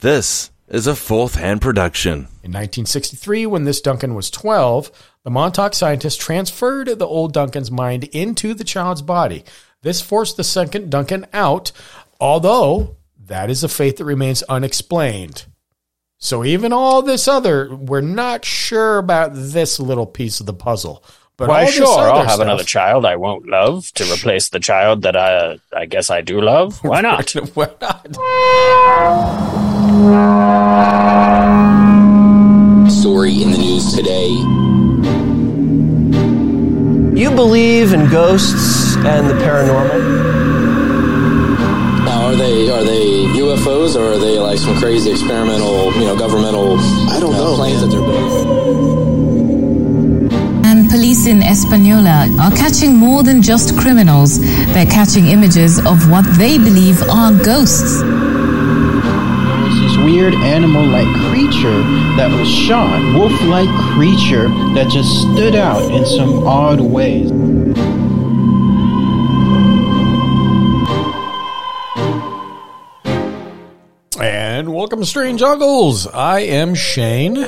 This is a fourth hand production. In 1963, when this Duncan was 12, the Montauk scientists transferred the old Duncan's mind into the child's body. This forced the second Duncan out, although that is a fate that remains unexplained. So even all this other, we're not sure about this little piece of the puzzle. But Why, all sure, I'll have stuff- another child I won't love to replace the child that I, I guess I do love. Why not? Why not? Story in the news today. You believe in ghosts and the paranormal? Now, are they are they UFOs or are they like some crazy experimental, you know, governmental? I don't know planes that they're building. And police in Española are catching more than just criminals. They're catching images of what they believe are ghosts. There was this weird animal like creature that was shot, wolf like creature that just stood out in some odd ways. And welcome to Strange Uncles. I am Shane.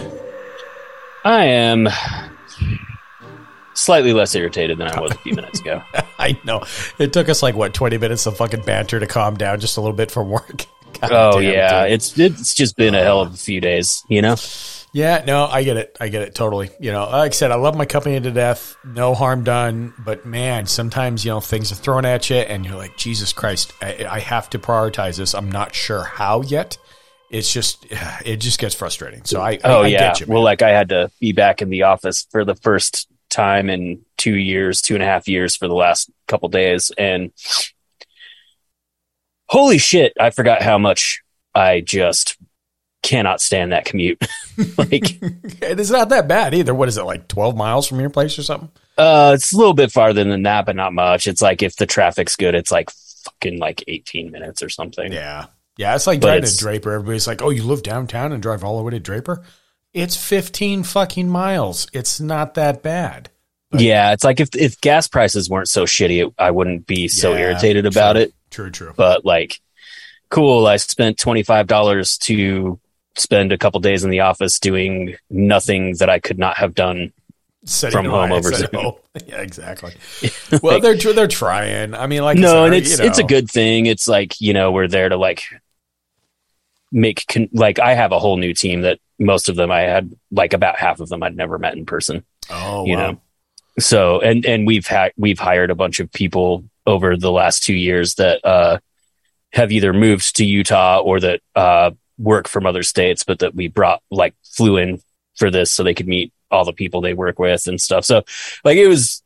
I am slightly less irritated than I was a few minutes ago. I know. It took us like what, 20 minutes of fucking banter to calm down just a little bit from work. Oh yeah, dude. it's it's just been a hell of a few days, you know. Yeah, no, I get it. I get it totally. You know, like I said, I love my company to death. No harm done. But man, sometimes, you know, things are thrown at you and you're like, Jesus Christ, I, I have to prioritize this. I'm not sure how yet. It's just, it just gets frustrating. So I, Oh I, I yeah. get you. well, like I had to be back in the office for the first time in two years, two and a half years for the last couple days, and holy shit, I forgot how much I just cannot stand that commute. like, it's not that bad either. What is it, like 12 miles from your place or something? uh, it's a little bit farther than that, but not much. It's like if the traffic's good, it's like fucking like eighteen minutes or something. Yeah. Yeah. It's like But driving it's- to Draper. Everybody's like, oh, you live downtown and drive all the way to Draper? It's 15 fucking miles. It's not that bad. Yeah, it's like if if gas prices weren't so shitty, it, I wouldn't be so Yeah, irritated about true. it. True, true. But like, cool, I spent twenty five dollars to spend a couple days in the office doing nothing that I could not have done. Sitting from home over Zoom. home. Yeah, exactly. Well, they're they're trying. I mean, like no, and you it's know, it's a good thing. It's like you know we're there to like make con- like I have a whole new team that most of them I had like about half of them I'd never met in person. Oh, you wow. know so and and we've had we've hired a bunch of people over the last two years that uh have either moved to utah or that uh work from other states but that we brought like flew in for this so they could meet all the people they work with and stuff. So like it was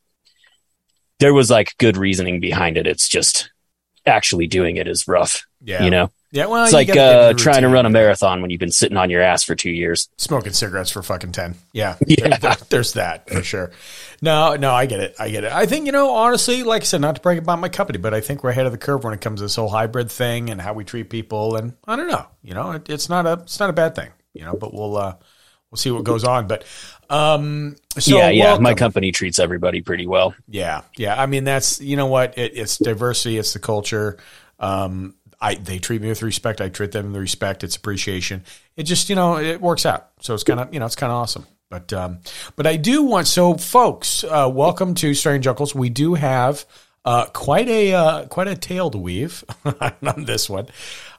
there was like good reasoning behind it. It's just actually doing it is rough Yeah. you know Yeah. Well, it's you like uh trying to run a marathon when you've been sitting on your ass for two years smoking cigarettes for fucking 10. Yeah. Yeah. There- there- there's that for sure. No, no, I get it. I get it. I think, you know, honestly, like I said, not to brag about my company, but I think we're ahead of the curve when it comes to this whole hybrid thing and how we treat people. And I don't know, you know, it, it's not a, it's not a bad thing, you know, but we'll, uh, we'll see what goes on. But, um, so yeah yeah welcome. my company treats everybody pretty well Yeah, yeah. I mean, that's you know what? It, it's diversity. It's the culture. Um, I they treat me with respect. I treat them with respect. It's appreciation. It just you know it works out. So it's kind of you know it's kind of awesome. But um, but I do want so folks, uh, welcome to Strange Uncles. We do have uh, quite a uh, quite a tale to weave on this one.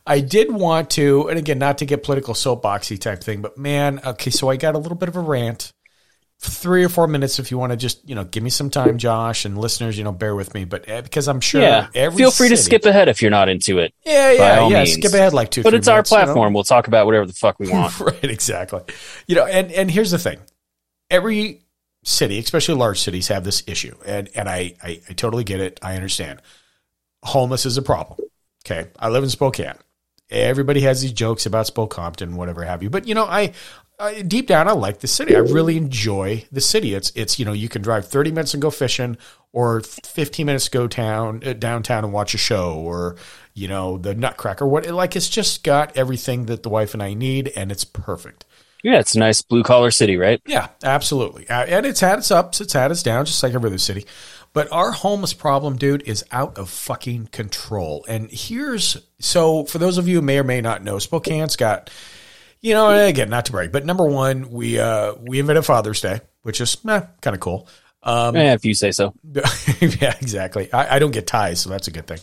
I did want to, and again, not to get political soapboxy type thing, but man, okay, so I got a little bit of a rant three or four minutes if you want to just you know give me some time josh and listeners you know bear with me but uh, because i'm sure yeah every feel free to skip ahead if you're not into it yeah yeah yeah means. skip ahead like two but it's our minutes, you know? platform we'll talk about whatever the fuck we want right exactly you know and and here's the thing every city especially large cities have this issue and and i i, I totally get it i understand homeless is a problem okay i live in spokane everybody has these jokes about Spokompton, whatever have you. But you know, I, I deep down I like the city. I really enjoy the city. It's it's you know you can drive thirty minutes and go fishing, or fifteen minutes to go town uh, downtown and watch a show, or you know the Nutcracker. What like it's just got everything that the wife and I need, and it's perfect. yeah it's a nice blue collar city right Yeah, absolutely. Uh, and it's had its ups, it's had its downs, just like every other city. But our homeless problem, dude, is out of fucking control. And here's so for those of you who may or may not know, Spokane's got, you know, again, not to brag, but number one, we uh we invented Father's Day, which is eh, kind of cool. Um, Eh, if you say so. yeah, exactly. I, I don't get ties, so that's a good thing.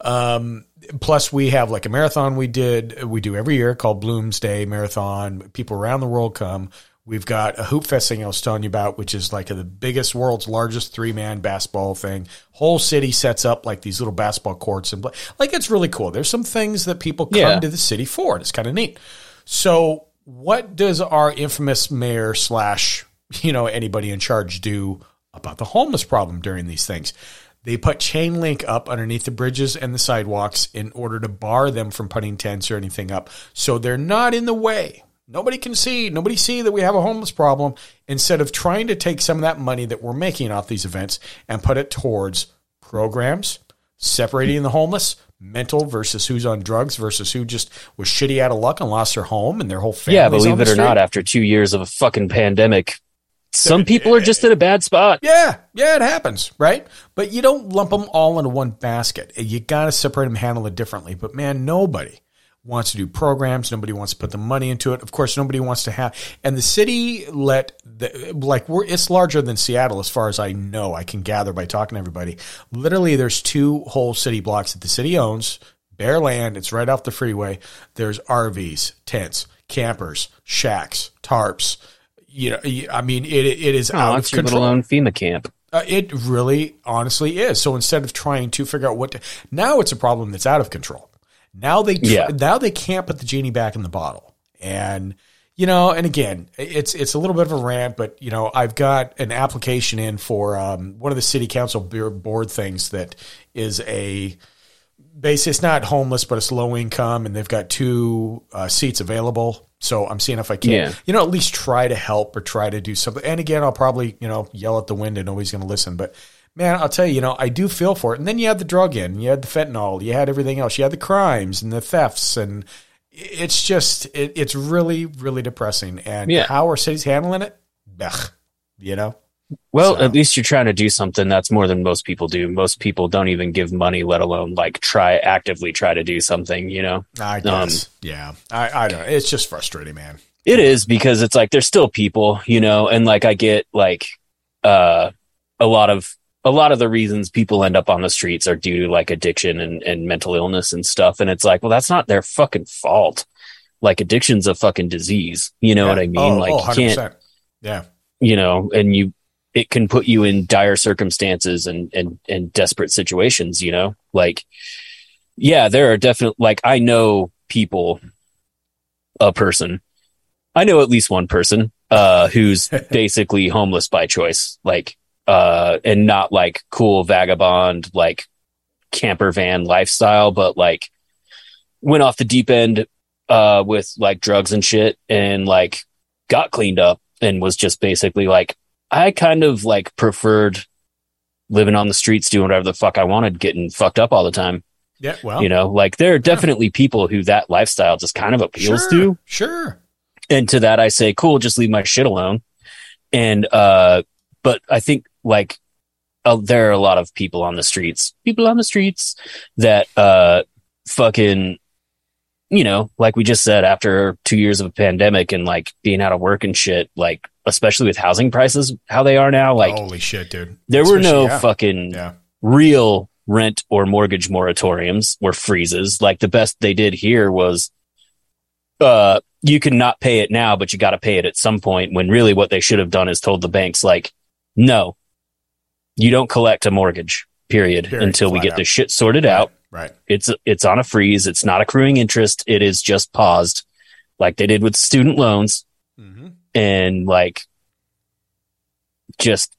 Um, plus, we have like a marathon we did, we do every year called Bloomsday Marathon. People around the world come. We've got a Hoopfest thing I was telling you about, which is like the biggest, world's largest three man basketball thing. Whole city sets up like these little basketball courts and like it's really cool. There's some things that people come Yeah. to the city for, and it's kind of neat. So, what does our infamous mayor slash you know anybody in charge do about the homeless problem during these things? They put chain link up underneath the bridges and the sidewalks in order to bar them from putting tents or anything up, so they're not in the way. Nobody can see, nobody see that we have a homeless problem. Instead of trying to take some of that money that we're making off these events and put it towards programs, separating the homeless, mental versus who's on drugs versus who just was shitty out of luck and lost their home and their whole family. Yeah, believe it or not, after two years of a fucking pandemic, some people are just in a bad spot. Yeah, yeah, it happens, right? But you don't lump them all into one basket. You got to separate them, handle it differently. But man, nobody wants to do programs. Nobody wants to put the money into it. Of course, nobody wants to have. And the city let the like we're it's larger than Seattle as far as I know. I can gather by talking to everybody. Literally, there's two whole city blocks that the city owns. Bare land. It's right off the freeway. There's RVs, tents, campers, shacks, tarps. You know, I mean, it it is Oh, out it's of your control. little own FEMA camp. Uh, it really, honestly is. So instead of trying to figure out what to, now it's a problem that's out of control. Now they, tr- Yeah. now they can't put the genie back in the bottle. And, you know, and again, it's, it's a little bit of a rant, but you know, I've got an application in for, um, one of the city council board things that is a, base it's not homeless but it's low income and they've got two uh, seats available so i'm seeing if i can Yeah. you know at least try to help or try to do something and again i'll probably you know yell at the wind and nobody's going to listen but man i'll tell you you know i do feel for it and then you had the drug in you had the fentanyl you had everything else you had the crimes and the thefts and it's just it, it's really really depressing and Yeah. how are cities handling it you know Well, So- at least you're trying to do something. That's more than most people do. Most people don't even give money, let alone like try actively try to do something. You know, i Um, guess yeah i i don't know it's just frustrating man it is because it's like there's still people, you know, and like I get like uh a lot of a lot of the reasons people end up on the streets are due to like addiction and, and mental illness and stuff. And it's like, well, that's not their fucking fault. Like addiction's a fucking disease. You know what I mean? Oh, like oh, you can't yeah you know, and you, it can put you in dire circumstances and, and, and desperate situations, you know, like, yeah, there are definitely, like, I know people, a person, I know at least one person, uh, who's basically homeless by choice, like, uh, and not like cool vagabond, like camper van lifestyle, but like went off the deep end, uh, with like drugs and shit and like got cleaned up and was just basically like, I kind of like preferred living on the streets, doing whatever the fuck I wanted, getting fucked up all the time. yeah well You know, like there are definitely people who that lifestyle just kind of appeals sure, to. sure And to that, I say, cool, just leave my shit alone. And, uh, but I think like, uh, there are a lot of people on the streets, people on the streets that, uh, fucking, you know, like we just said, after two years of a pandemic and like being out of work and shit, like, especially with housing prices, how they are now, like, holy shit dude there were no yeah. fucking yeah real rent or mortgage moratoriums or freezes. Like the best they did here was, uh, you can not pay it now, but you got to pay it at some point when really what they should have done is told the banks, like, no, you don't collect a mortgage period, until we get out. this shit sorted out. right It's, it's on a freeze. It's not accruing interest. It is just paused like they did with student loans mm-hmm. and like just,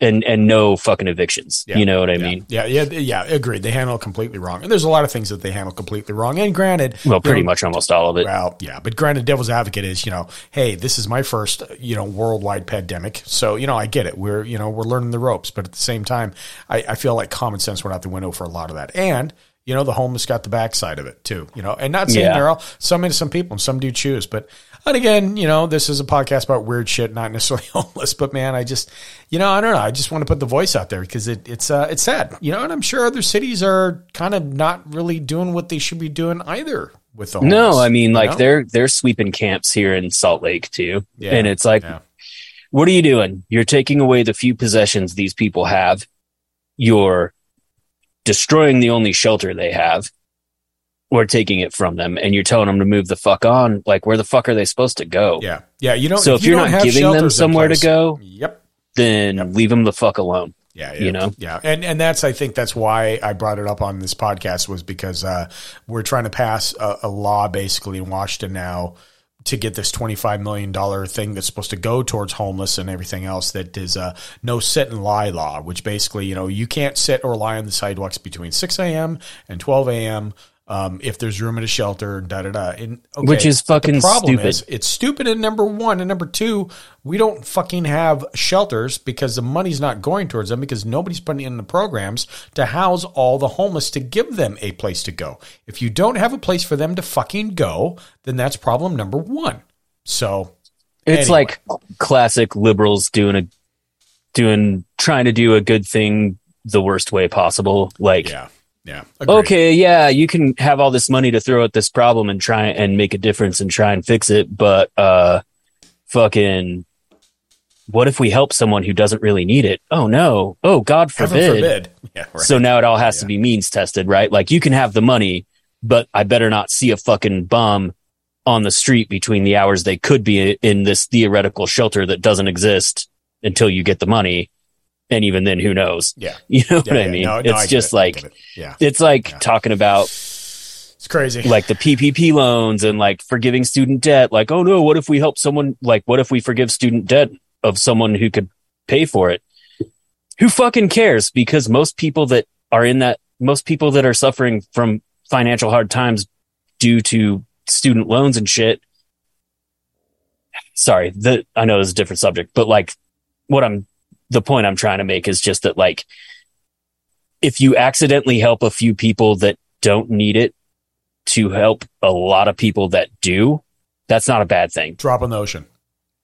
and, and no fucking evictions. Yeah. You know what I yeah. mean? Yeah, yeah, yeah. Agreed. They handle it completely wrong, and there's a lot of things that they handle completely wrong. And granted, Well, pretty know, much almost all of it. Well, yeah, but granted, devil's advocate is you know, hey, this is my first you know worldwide pandemic, so you know I get it. We're you know we're learning the ropes, but at the same time, I, I feel like common sense went out the window for a lot of that. And You know, the homeless got the backside of it too. You know, and not saying Yeah. they're all some some people and some do choose, but and again, you know, this is a podcast about weird shit, not necessarily homeless. But man, I just, you know, I don't know. I just want to put the voice out there because it, it's uh, it's sad, you know. And I'm sure other cities are kind of not really doing what they should be doing either with the homeless, No, I mean like know? they're they're sweeping camps here in Salt Lake too. Yeah. And it's like Yeah. what are you doing? You're taking away the few possessions these people have. You're destroying the only shelter they have. Or taking it from them and you're telling them to move the fuck on. Like where the fuck are they supposed to go? yeah, yeah. You don't. So if you you're don't giving them somewhere to go, yep. then leave them the fuck alone. Yeah, yeah, you know? yeah, and and that's I think that's why I brought it up on this podcast was because uh, we're trying to pass a, a law basically in Washington now to get this twenty five million dollar thing that's supposed to go towards homeless and everything else that is a no sit and lie law, which basically you know you can't sit or lie on the sidewalks between six a.m. and twelve a.m. Um, if there's room at a shelter, da da da. And okay, Which is fucking problem stupid. is it's stupid in number one and number two we don't fucking have shelters because the money's not going towards them because nobody's putting in the programs to house all the homeless to give them a place to go if you don't have a place for them to fucking go then that's problem number one so It's Anyway. like classic liberals doing a doing trying to do a good thing the worst way possible. Like yeah yeah Agreed. okay, yeah, you can have all this money to throw at this problem and try and make a difference and try and fix it, but uh fucking what if we help someone who doesn't really need it? Oh no. Oh God forbid. forbid yeah right. So now it all has to be means tested, right? Like you can have the money, but I better not see a fucking bum on the street between the hours they could be in this theoretical shelter that doesn't exist until you get the money. And even then, who knows? yeah You know what Yeah, I mean? No, no, it's I just it. Like, it. yeah it's like Yeah. talking about it's crazy like the PPP loans and like forgiving student debt. Like, oh no, what if we help someone? Like, what if we forgive student debt of someone who could pay for it? Who fucking cares? Because most people that are in that, most people that are suffering from financial hard times due to student loans and shit. Sorry, the I know it's a different subject, but like what I'm the point I'm trying to make is just that like if you accidentally help a few people that don't need it to help a lot of people that do, that's not a bad thing. drop in the ocean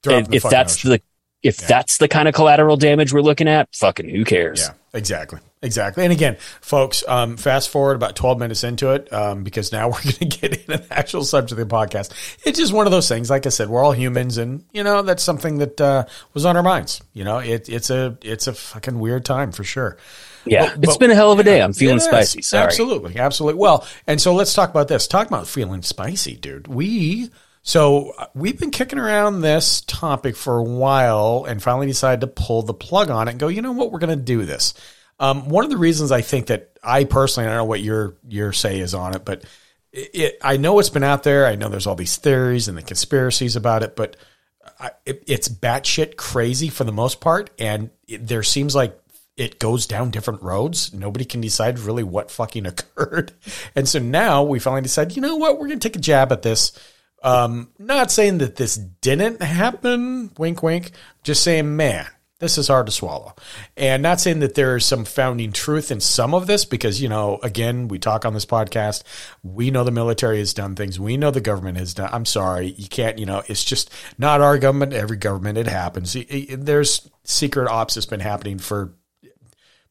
Drop If, if that's ocean. the if Yeah. that's the kind of collateral damage we're looking at, fucking who cares? Yeah, exactly. Exactly. And again, folks, um, fast forward about 12 minutes into it, um, because now we're going to get into the actual subject of the podcast. It's just one of those things. Like I said, we're all humans and, you know, that's something that, uh, was on our minds. You know, it, it's a, it's a fucking weird time for sure. Yeah, But- it's but- been a hell of a day. I'm feeling spicy. Sorry. Absolutely, absolutely. Well, and so let's talk about this. Talk about feeling spicy, dude. We so uh, we've been kicking around this topic for a while, and finally decided to pull the plug on it and go. You know what? We're going to do this. Um, one of the reasons I think that I personally, I don't know what your your say is on it, but it, I know it's been out there. I know there's all these theories and the conspiracies about it, but I, it, it's batshit crazy for the most part, and it, there seems like it goes down different roads. Nobody can decide really what fucking occurred, and so now we finally decide. You know what? We're going to take a jab at this. Um, not saying that this didn't happen. Wink, wink. Just saying, man, this is hard to swallow. And not saying that there is some founding truth in some of this, because, you know, again, we talk on this podcast. We know the military has done things. We know the government has done. I'm sorry. You can't, you know, it's just not our government, every government. It happens. There's secret ops that's been happening for,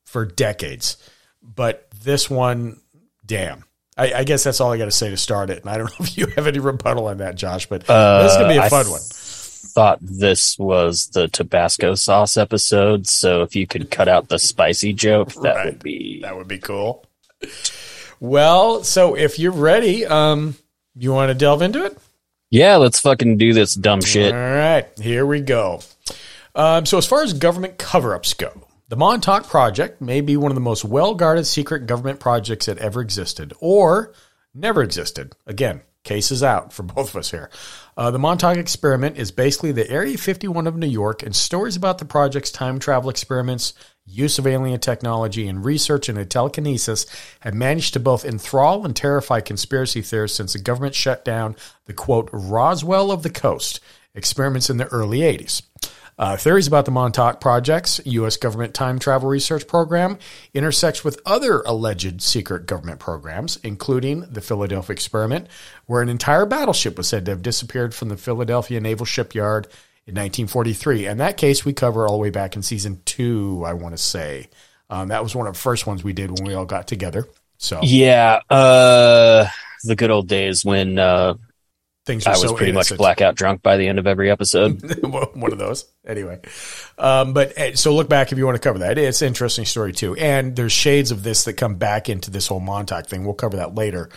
for decades. But this one, damn. I, I guess that's all I got to say to start it. And I don't know if you have any rebuttal on that, Josh, but this is going to be a Uh, I fun one. Thought this was the Tabasco sauce episode, so if you could cut out the spicy joke, that Right. would be That would be cool. Well, so if you're ready, um, you want to delve into it? yeah. Let's fucking do this dumb shit. All right, here we go. Um, so, as far as government cover ups go, the Montauk Project may be one of the most well guarded secret government projects that ever existed or never existed. Again, cases out for both of us here. Uh, the Montauk experiment is basically the Area 51 of New York, and stories about the project's time travel experiments, use of alien technology, and research into telekinesis have managed to both enthrall and terrify conspiracy theorists since the government shut down the quote Roswell of the Coast experiments in the early 80s. Uh, theories about the Montauk Project's U.S. government time travel research program intersects with other alleged secret government programs, including the Philadelphia experiment, where an entire battleship was said to have disappeared from the Philadelphia Naval Shipyard in 1943. And that case we cover all the way back in season two, I want to say. Um, that was one of the first ones we did when we all got together. So Yeah, uh, the good old days when uh, things I was so pretty much blackout drunk by the end of every episode. one of those. Anyway. Um, but eh, so look back if you want to cover that. It's an interesting story too. And there's shades of this that come back into this whole montauk thing. We'll cover that later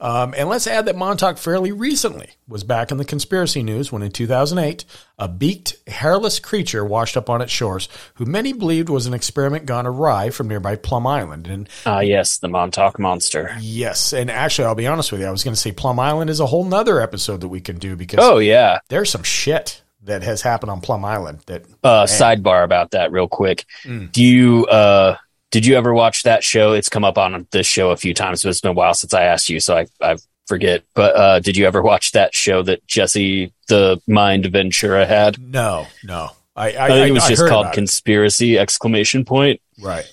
um, and let's add that montauk fairly recently was back in the conspiracy news when in 2008 a beaked hairless creature washed up on its shores who many believed was an experiment gone awry from nearby plum island and Ah, yes, the Montauk Monster. yes and actually i'll be honest with you i was going to say plum island is a whole nother episode that we can do because Oh yeah. there's some shit that has happened on plum island that Uh, sidebar about that, real quick. Mm. Do you uh, did you ever watch that show? It's come up on this show a few times, but it's been a while since I asked you, so I I forget. But uh, did you ever watch that show that Jesse the Mind Ventura had? No, no. I, I, I think it was I just called about it. Conspiracy exclamation point. right.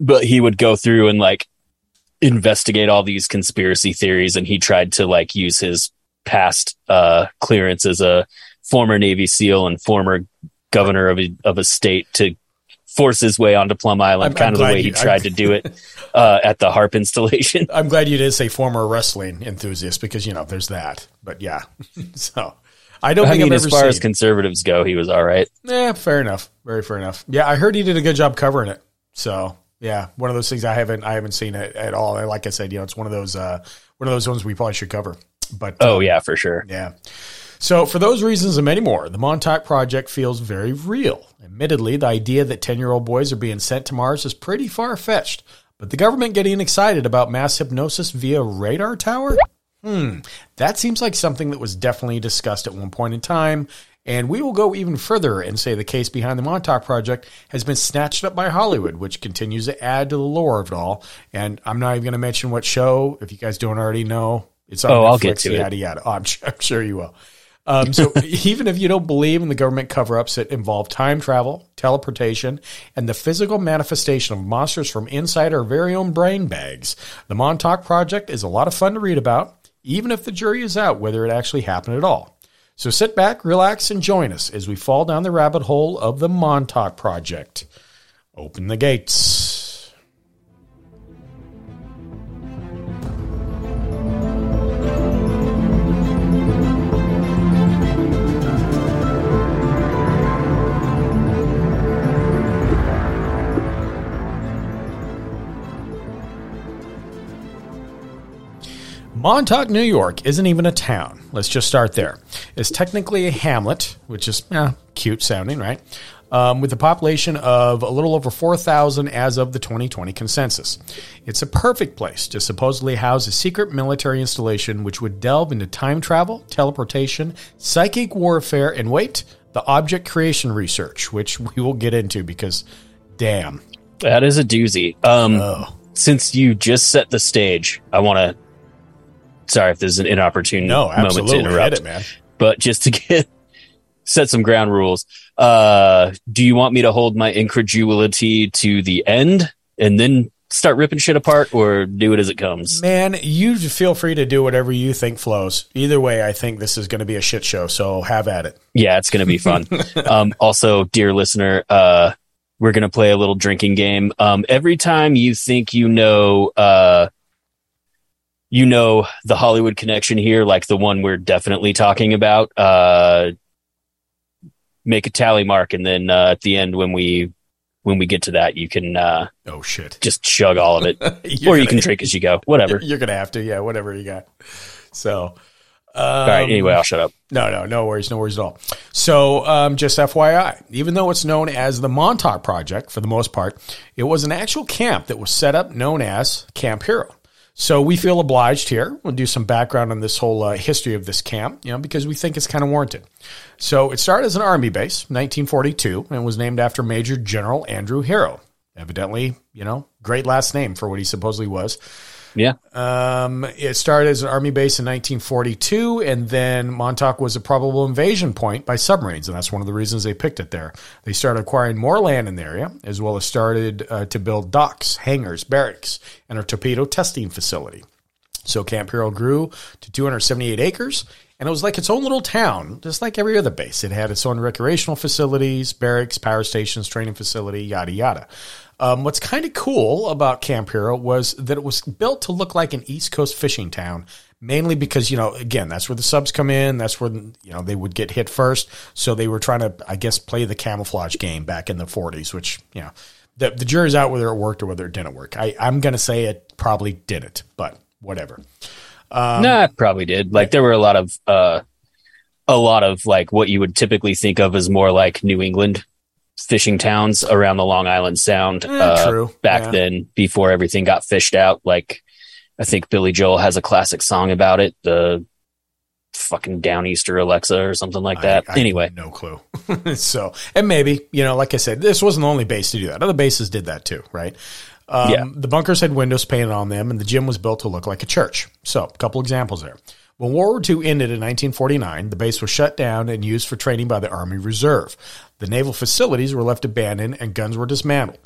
but he would go through and like investigate all these conspiracy theories and he tried to like use his past uh clearance as a former navy seal and former governor of a, of a state to force his way onto plum island I'm- kind I'm of the way he you- tried to do it uh at the HAARP installation I'm glad you did say former wrestling enthusiast because you know there's that. But yeah, so I don't i think mean as far seen. as conservatives go he was all right yeah, fair enough. Very fair enough. Yeah, I heard he did a good job covering it. So yeah, one of those things I haven't I haven't seen it at all. And like I said, you know, it's one of those uh one of those ones we probably should cover. But oh uh, yeah for sure Yeah. So, for those reasons and many more, the Montauk Project feels very real. Admittedly, the idea that 10 year old boys are being sent to Mars is pretty far fetched, but the government getting excited about mass hypnosis via radar tower? Hmm, that seems like something that was definitely discussed at one point in time. And we will go even further and say the case behind the Montauk Project has been snatched up by Hollywood, which continues to add to the lore of it all. And I'm not even going to mention what show, if you guys don't already know. It's on Oh, Netflix, I'll get to it. yada, yada. Oh, I'm, I'm sure you will. Um, so even if you don't believe in the government cover-ups that involve time travel, teleportation, and the physical manifestation of monsters from inside our very own brain bags, the Montauk Project is a lot of fun to read about, even if the jury is out whether it actually happened at all. So sit back, relax, and join us as we fall down the rabbit hole of the Montauk Project. Open the gates. Montauk, New York isn't even a town. Let's just start there. It's technically a hamlet, which is eh, cute sounding, right? Um, with a population of a little over 4,000 as of the 2020 census. It's a perfect place to supposedly house a secret military installation which would delve into time travel, teleportation, psychic warfare, and wait, the object creation research, which we will get into because, damn. that is a doozy um Oh. since you just set the stage i want to sorry if there's an inopportune No, moment to interrupt it, man. but just to get set some ground rules uh do you want me to hold my incredulity to the end and then start ripping shit apart or do it as it comes Man, you feel free to do whatever you think flows. Either way, I think this is going to be a shit show, so have at it. yeah it's gonna be fun um also dear listener uh we're gonna play a little drinking game um every time you think you know uh you know the hollywood connection here like the one we're definitely talking about uh make a tally mark and then uh at the end when we when we get to that you can uh Oh shit! just chug all of it or you gonna- can drink as you go whatever You're gonna have to, yeah. Whatever you got. So, um, all right anyway i'll shut up No, no, no worries, no worries at all. So, um, just FYI, even though it's known as the Montauk Project for the most part, it was an actual camp that was set up known as Camp Hero. So we feel obliged here. We'll do some background on this whole uh, history of this camp, you know, because we think it's kind of warranted. So it started as an army base, 1942, and was named after Major General Andrew Hero. Evidently, you know, great last name for what he supposedly was. Yeah. Um, it started as an army base in 1942, and then Montauk was a probable invasion point by submarines, and that's one of the reasons they picked it there. They started acquiring more land in the area, as well as started uh, to build docks, hangars, barracks, and a torpedo testing facility. So Camp Hero grew to 278 acres, and it was like its own little town, just like every other base. It had its own recreational facilities, barracks, power stations, training facility, yada yada. Um, what's kind of cool about Camp Hero was that it was built to look like an East Coast fishing town, mainly because you know, again, that's where the subs come in. That's where you know they would get hit first. So they were trying to, I guess, play the camouflage game back in the 40s, which you know, the, the jury's out whether it worked or whether it didn't work. I, I'm going to say it probably didn't, but whatever. Um, nah, probably did. Like there were a lot of uh, a lot of like what you would typically think of as more like New England fishing towns around the Long Island Sound. Eh, uh, true. Back Yeah. then, before everything got fished out, like I think Billy Joel has a classic song about it. The fucking Downeaster Alexa or something like that. I- I anyway, no clue. so, and maybe you know, like I said, this wasn't the only base to do that. Other bases did that too, right? Um, Yeah. The bunkers had windows painted on them, and the gym was built to look like a church. So, a couple examples there. When World War II ended in 1949, the base was shut down and used for training by the Army Reserve. The naval facilities were left abandoned and guns were dismantled.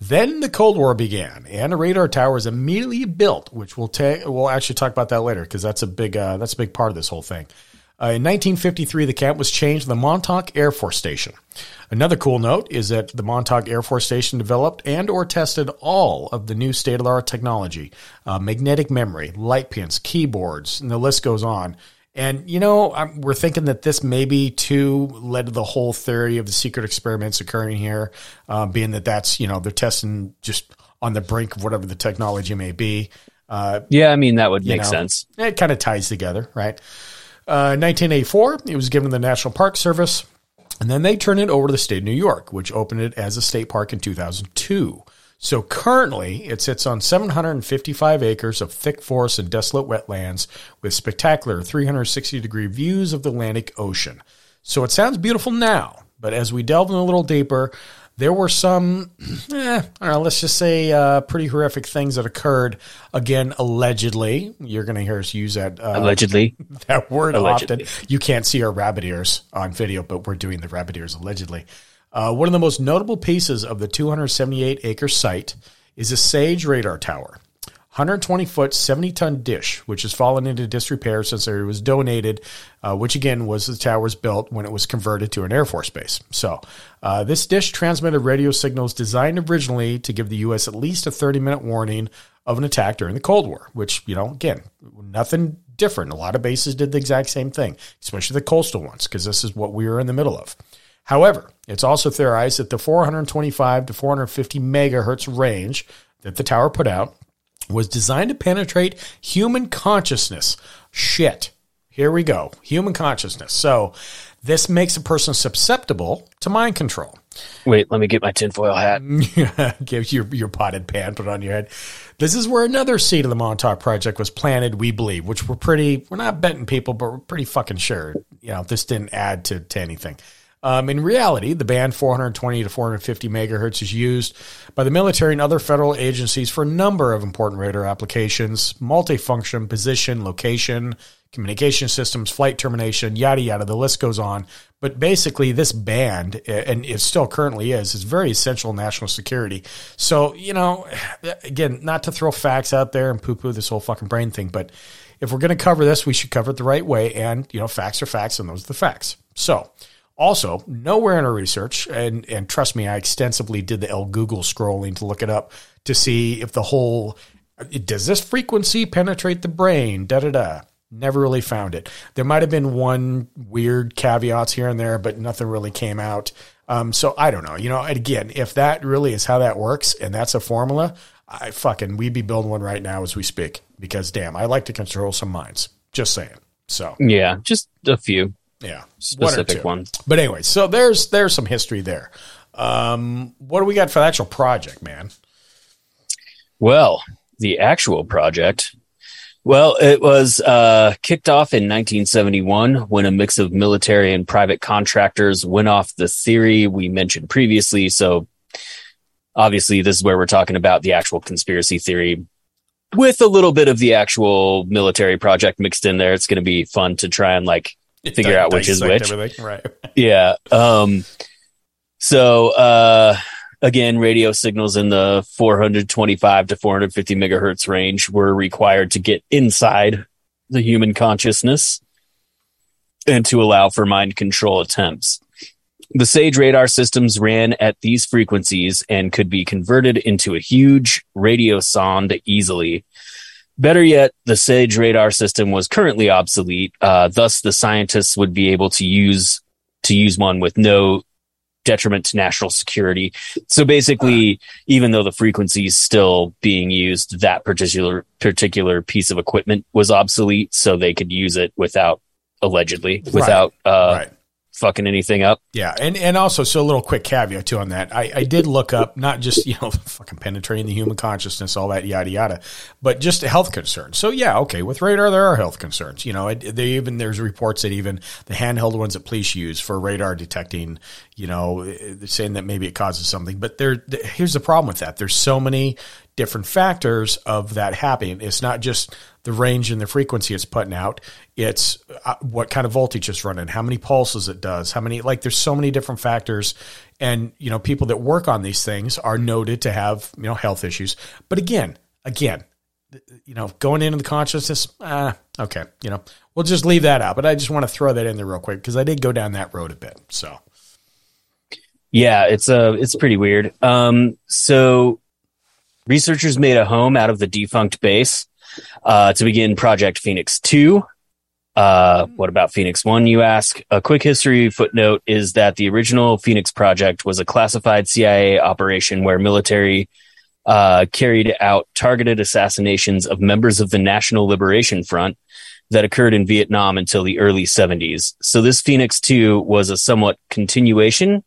Then the Cold War began, and a radar tower was immediately built, which we'll take. We'll actually talk about that later because that's a big uh, that's a big part of this whole thing. Uh, in 1953, the camp was changed to the Montauk Air Force Station. Another cool note is that the Montauk Air Force Station developed and or tested all of the new state-of-the-art technology, uh, magnetic memory, light pens, keyboards, and the list goes on. And you know, I'm, we're thinking that this maybe too led to the whole theory of the secret experiments occurring here, uh, being that that's you know they're testing just on the brink of whatever the technology may be. Uh, yeah, I mean that would make know, sense. It kind of ties together, right? Uh, 1984, it was given to the National Park Service, and then they turned it over to the state of New York, which opened it as a state park in 2002. So currently, it sits on 755 acres of thick forest and desolate wetlands with spectacular 360 degree views of the Atlantic Ocean. So it sounds beautiful now, but as we delve in a little deeper, there were some, eh, know, let's just say uh, pretty horrific things that occurred. Again, allegedly. You're going to hear us use that uh, Allegedly, that word Allegedly. often. You can't see our rabbit ears on video, but we're doing the rabbit ears allegedly. Uh, one of the most notable pieces of the 278 acre site is a SAGE radar tower. 120 foot, 70 ton dish, which has fallen into disrepair since it was donated, uh, which again was the tower's built when it was converted to an Air Force base. So, uh, this dish transmitted radio signals designed originally to give the U.S. at least a 30 minute warning of an attack during the Cold War, which, you know, again, nothing different. A lot of bases did the exact same thing, especially the coastal ones, because this is what we were in the middle of. However, it's also theorized that the 425 to 450 megahertz range that the tower put out was designed to penetrate human consciousness. Shit. Here we go. Human consciousness. So this makes a person susceptible to mind control. wait, let me get my tinfoil hat. Give your your potted pan put on your head. This is where another seed of the Montauk Project was planted, we believe, which we're pretty we're not betting people, but we're pretty fucking sure. You know, this didn't add to, to anything. Um, in reality, the band 420 to 450 megahertz is used by the military and other federal agencies for a number of important radar applications, multifunction, position, location, communication systems, flight termination, yada yada. The list goes on. But basically, this band, and it still currently is, is very essential national security. So you know, again, not to throw facts out there and poo poo this whole fucking brain thing, but if we're going to cover this, we should cover it the right way. And you know, facts are facts, and those are the facts. So. Also, nowhere in our research, and, and trust me, I extensively did the L Google scrolling to look it up to see if the whole does this frequency penetrate the brain? Da da da. Never really found it. There might have been one weird caveats here and there, but nothing really came out. Um, so I don't know. You know, again, if that really is how that works and that's a formula, I fucking we'd be building one right now as we speak. Because damn, I like to control some minds. Just saying. So Yeah, just a few yeah, one specific two. ones. But anyway, so there's there's some history there. Um, what do we got for the actual project, man? Well, the actual project. Well, it was uh, kicked off in 1971 when a mix of military and private contractors went off the theory we mentioned previously. So, obviously, this is where we're talking about the actual conspiracy theory with a little bit of the actual military project mixed in there. It's going to be fun to try and like figure out which is which. everything. Right. Yeah. Um, so, uh, again, radio signals in the 425 to 450 megahertz range were required to get inside the human consciousness and to allow for mind control attempts. The SAGE radar systems ran at these frequencies and could be converted into a huge radio sonde easily. Better yet, the SAGE radar system was currently obsolete. Uh, thus, the scientists would be able to use to use one with no detriment to national security. So basically, even though the frequency is still being used, that particular particular piece of equipment was obsolete, so they could use it without allegedly without uh, right. Fucking anything up. Yeah, and and also, so a little quick caveat too on that. I, I did look up not just you know fucking penetrating the human consciousness, all that yada yada, but just health concerns. So yeah, okay, with radar there are health concerns. You know, they even there's reports that even the handheld ones that police use for radar detecting, you know, saying that maybe it causes something. But there, here's the problem with that. There's so many different factors of that happening. It's not just the range and the frequency it's putting out. It's uh, what kind of voltage it's running, how many pulses it does, how many, like, there's so many different factors. And, you know, people that work on these things are noted to have, you know, health issues. But again, again, you know, going into the consciousness, uh, okay, you know, we'll just leave that out. But I just want to throw that in there real quick because I did go down that road a bit. So, Yeah, it's uh it's pretty weird. Um, so researchers made a home out of the defunct base uh, to begin Project Phoenix Two. Uh, what about Phoenix One? You ask. A quick history footnote is that the original Phoenix project was a classified CIA operation where military uh, carried out targeted assassinations of members of the National Liberation Front that occurred in Vietnam until the early 70s. So this Phoenix 2 was a somewhat continuation.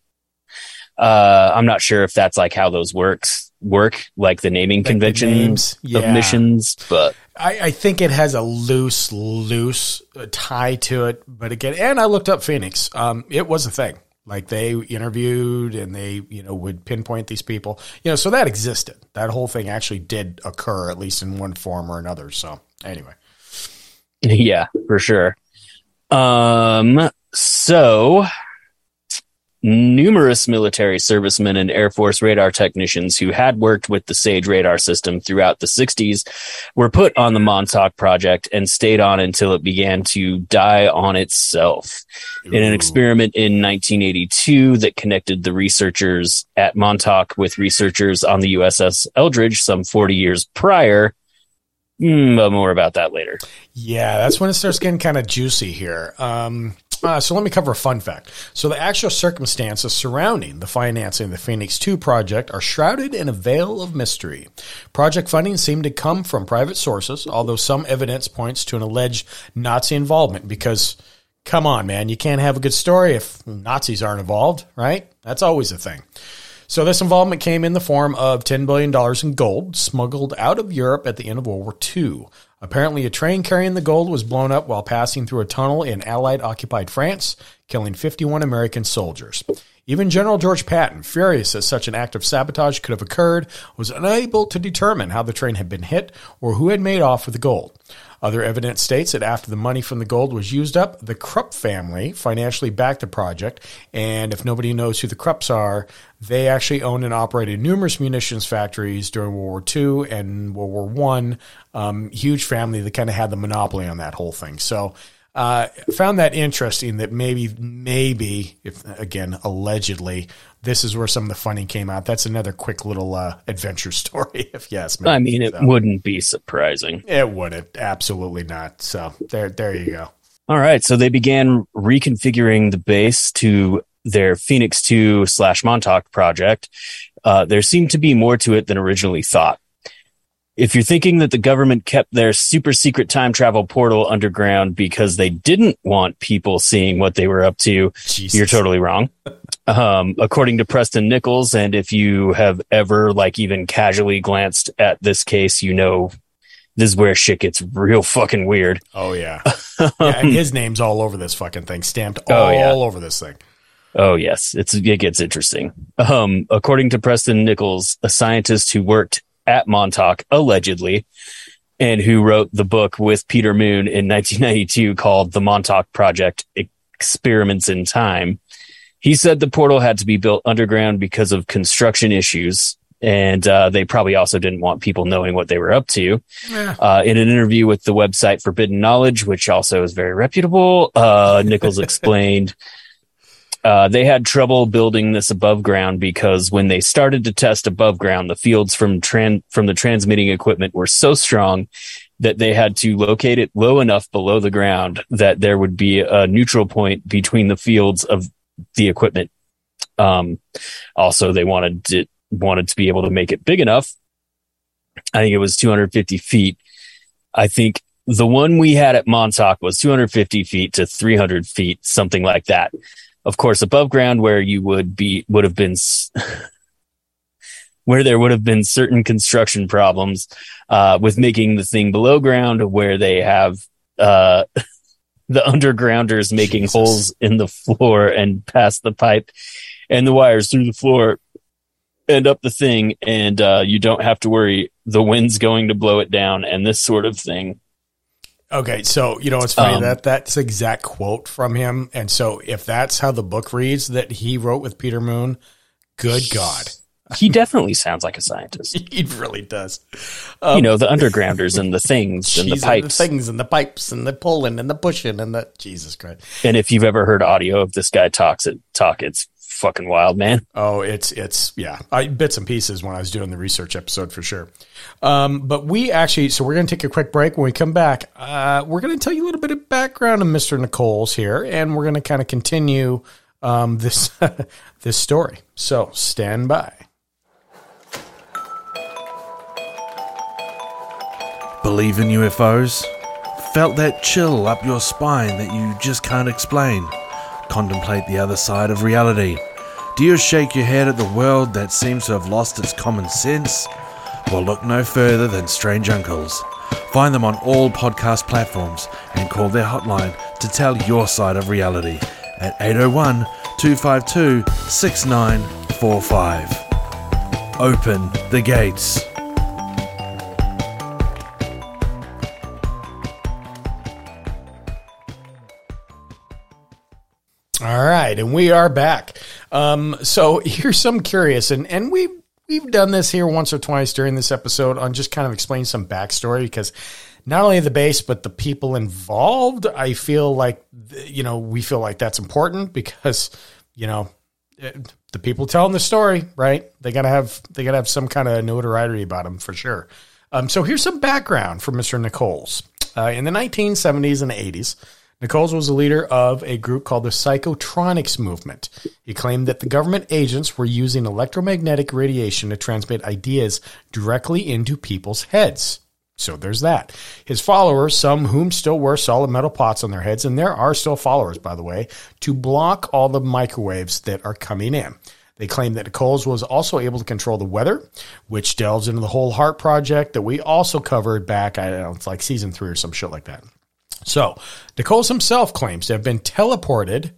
Uh, I'm not sure if that's like how those works work, like the naming the convention names, of yeah. missions, but I, I think it has a loose, loose uh, tie to it. But again, and I looked up Phoenix. Um, it was a thing. Like they interviewed and they, you know, would pinpoint these people. You know, so that existed. That whole thing actually did occur, at least in one form or another. So anyway, yeah, for sure. Um, so numerous military servicemen and Air Force radar technicians who had worked with the SAGE radar system throughout the 60s were put on the Montauk project and stayed on until it began to die on itself. In an experiment in 1982 that connected the researchers at Montauk with researchers on the USS Eldridge some 40 years prior. Mm, but more about that later. Yeah, that's when it starts getting kind of juicy here. Um, uh, so let me cover a fun fact. So the actual circumstances surrounding the financing of the Phoenix 2 project are shrouded in a veil of mystery. Project funding seemed to come from private sources, although some evidence points to an alleged Nazi involvement because come on, man, you can't have a good story if Nazis aren't involved, right? That's always a thing. So this involvement came in the form of $10 billion in gold smuggled out of Europe at the end of World War II. Apparently, a train carrying the gold was blown up while passing through a tunnel in Allied occupied France, killing 51 American soldiers. Even General George Patton, furious that such an act of sabotage could have occurred, was unable to determine how the train had been hit or who had made off with the gold. Other evidence states that after the money from the gold was used up, the Krupp family financially backed the project. And if nobody knows who the Krupps are, they actually owned and operated numerous munitions factories during World War II and World War One. Um, huge family that kind of had the monopoly on that whole thing. So uh, found that interesting that maybe, maybe, if again, allegedly, this is where some of the funny came out. That's another quick little uh, adventure story, if yes. I mean, it So, wouldn't be surprising. it wouldn't. Absolutely not. So there, there you go. All right. So they began reconfiguring the base to their Phoenix 2 slash Montauk project. Uh, there seemed to be more to it than originally thought. If you're thinking that the government kept their super secret time travel portal underground because they didn't want people seeing what they were up to, Jesus. you're totally wrong. Um, according to Preston Nichols, and if you have ever like even casually glanced at this case, you know this is where shit gets real fucking weird. Oh yeah. yeah his name's all over this fucking thing, stamped all Oh, yeah. over this thing. Oh yes, it's it gets interesting. Um, according to Preston Nichols, a scientist who worked at Montauk, allegedly, and who wrote the book with Peter Moon in 1992 called The Montauk Project Experiments in Time. He said the portal had to be built underground because of construction issues. And uh, they probably also didn't want people knowing what they were up to. Uh, in an interview with the website Forbidden Knowledge, which also is very reputable, uh, Nichols explained uh, they had trouble building this above ground because when they started to test above ground, the fields from tran- from the transmitting equipment were so strong that they had to locate it low enough below the ground that there would be a neutral point between the fields of the equipment. Um, also, they wanted to wanted to be able to make it big enough. I think it was 250 feet. I think the one we had at Montauk was 250 feet to 300 feet, something like that of course, above ground where you would be, would have been, where there would have been certain construction problems, uh, with making the thing below ground where they have, uh, the undergrounders making Jesus. holes in the floor and pass the pipe and the wires through the floor and up the thing. And, uh, you don't have to worry the wind's going to blow it down and this sort of thing. Okay, so you know it's funny Um, that that's exact quote from him, and so if that's how the book reads that he wrote with Peter Moon, good God, He definitely sounds like a scientist. he really does. you know, the undergrounders and the things and the pipes. things, and the pipes, and the pulling, and the pushing, and the Jesus Christ. And if you've ever heard audio of this guy talks it talk, it's fucking wild, man. Oh, it's it's yeah, I bits and pieces when I was doing the research episode for sure. Um, but we actually, so we're going to take a quick break. When we come back, uh, we're going to tell you a little bit of background of Mister Nichols here, and we're going to kind of continue um, this this story. So stand by. Believe in UFOs? Felt that chill up your spine that you just can't explain? Contemplate the other side of reality? Do you shake your head at the world that seems to have lost its common sense? Well, look no further than Strange Uncles. Find them on all podcast platforms and call their hotline to tell your side of reality at 801 252 6945. Open the gates. All right, and we are back. Um, so here's some curious, and and we we've done this here once or twice during this episode on just kind of explaining some backstory because not only the base but the people involved. I feel like you know we feel like that's important because you know it- the people telling the story, right? They gotta have they gotta have some kind of notoriety about them for sure. Um, so here's some background for Mr. Nichols. Uh, in the 1970s and 80s, Nichols was the leader of a group called the Psychotronics Movement. He claimed that the government agents were using electromagnetic radiation to transmit ideas directly into people's heads. So there's that. His followers, some whom still wear solid metal pots on their heads, and there are still followers, by the way, to block all the microwaves that are coming in. They claim that Nichols was also able to control the weather, which delves into the whole HAARP project that we also covered back, I don't know, it's like season three or some shit like that. So, Nichols himself claims to have been teleported,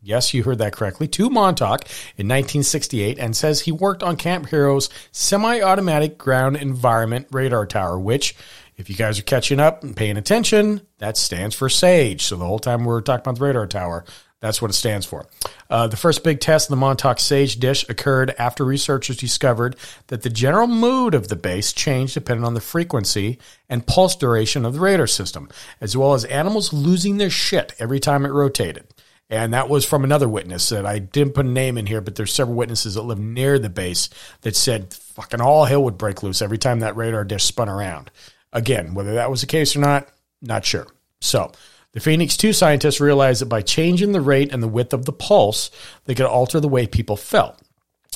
yes, you heard that correctly, to Montauk in 1968 and says he worked on Camp Hero's semi automatic ground environment radar tower, which, if you guys are catching up and paying attention, that stands for SAGE. So, the whole time we're talking about the radar tower, that's what it stands for. Uh, the first big test of the Montauk SAGE dish occurred after researchers discovered that the general mood of the base changed depending on the frequency and pulse duration of the radar system, as well as animals losing their shit every time it rotated. And that was from another witness that I didn't put a name in here, but there's several witnesses that live near the base that said fucking all hell would break loose every time that radar dish spun around. Again, whether that was the case or not, not sure. So, the Phoenix 2 scientists realized that by changing the rate and the width of the pulse, they could alter the way people felt.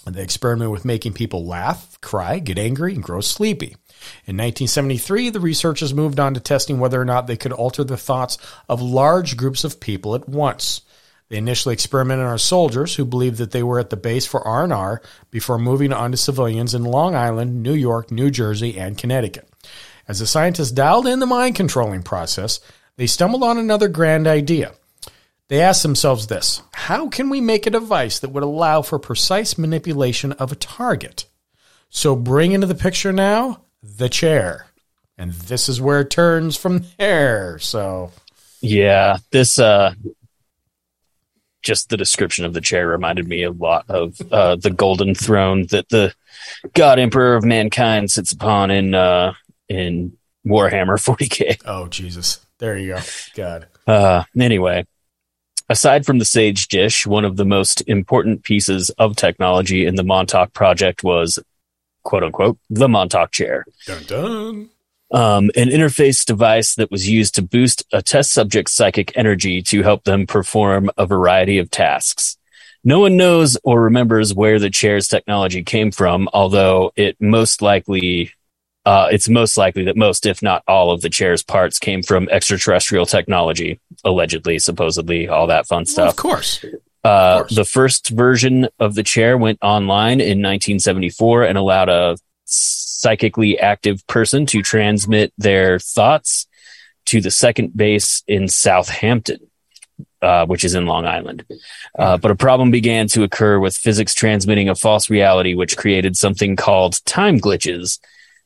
They experimented with making people laugh, cry, get angry, and grow sleepy. In 1973, the researchers moved on to testing whether or not they could alter the thoughts of large groups of people at once. They initially experimented on soldiers who believed that they were at the base for R&R before moving on to civilians in Long Island, New York, New Jersey, and Connecticut. As the scientists dialed in the mind controlling process, they stumbled on another grand idea. They asked themselves this How can we make a device that would allow for precise manipulation of a target? So bring into the picture now the chair. and this is where it turns from there. So Yeah, this uh just the description of the chair reminded me a lot of uh the golden throne that the god emperor of mankind sits upon in uh in Warhammer 40K. oh Jesus, there you go. God, Uh anyway, aside from the SAGE dish, one of the most important pieces of technology in the Montauk project was quote unquote the Montauk chair. dun dun. um, an interface device that was used to boost a test subject's psychic energy to help them perform a variety of tasks. No one knows or remembers where the chair's technology came from, although it most likely, uh, it's most likely that most, if not all, of the chair's parts came from extraterrestrial technology, allegedly, supposedly, all that fun Well, stuff. of course. Uh, course. the first version of the chair went online in 1974 and allowed a psychically active person to transmit their thoughts to the second base in Southampton, uh, which is in Long Island. Uh, but a problem began to occur with physics transmitting a false reality, which created something called time glitches.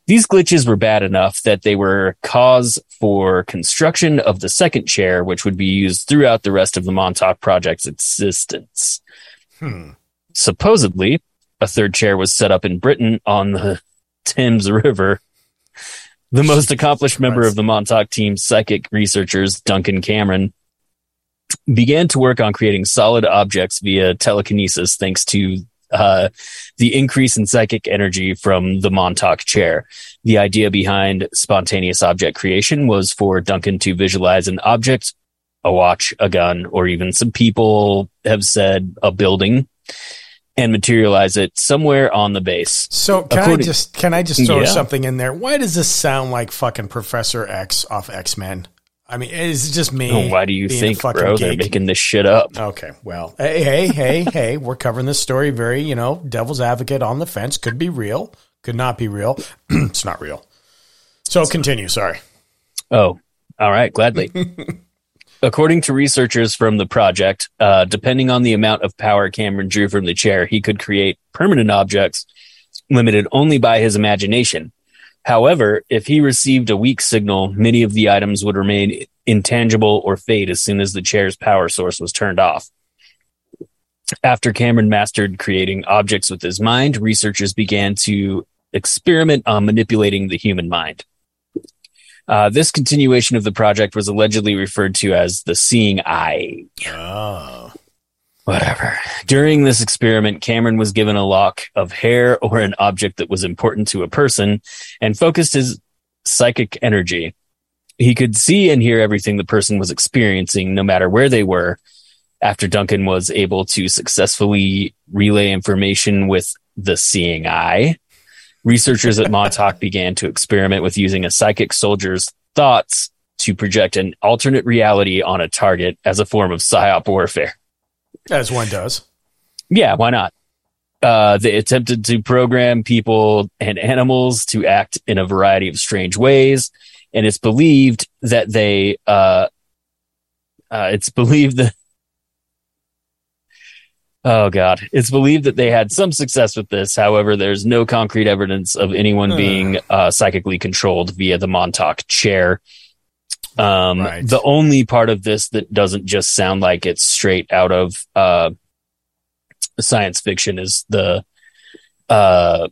These glitches were bad enough that they were cause for construction of the second chair, which would be used throughout the rest of the Montauk project's existence. Hmm. Supposedly, a third chair was set up in Britain on the Thames River. The most accomplished member of the Montauk team's psychic researchers, Duncan Cameron, began to work on creating solid objects via telekinesis thanks to uh, the increase in psychic energy from the Montauk chair. The idea behind spontaneous object creation was for Duncan to visualize an object, a watch, a gun, or even some people have said a building and materialize it somewhere on the base. So can I just can I just throw Yeah. something in there? Why does this sound like fucking Professor X off X Men? I mean, is it just me? Oh, why do you think, bro? They're making this shit up. Okay, well, hey, hey, hey, hey, we're covering this story very, you know, devil's advocate on the fence. Could be real, could not be real. it's not real. So continue. Sorry. Oh, all right, gladly. According to researchers from the project, uh, depending on the amount of power Cameron drew from the chair, he could create permanent objects limited only by his imagination. However, if he received a weak signal, many of the items would remain intangible or fade as soon as the chair's power source was turned off. After Cameron mastered creating objects with his mind, researchers began to experiment on manipulating the human mind. Uh, this continuation of the project was allegedly referred to as the seeing eye. Oh, Whatever. During this experiment, Cameron was given a lock of hair or an object that was important to a person and focused his psychic energy. He could see and hear everything the person was experiencing, no matter where they were. After Duncan was able to successfully relay information with the seeing eye, researchers at Montauk began to experiment with using a psychic soldier's thoughts to project an alternate reality on a target as a form of psyop warfare. As one does. Yeah, why not? Uh, they attempted to program people and animals to act in a variety of strange ways, and it's believed that they, uh, uh, it's believed that, oh god, it's believed that they had some success with this. However, there's no concrete evidence of anyone being uh, psychically controlled via the Montauk chair. Um, Right. the only part of this that doesn't just sound like it's straight out of, uh, science fiction is the uh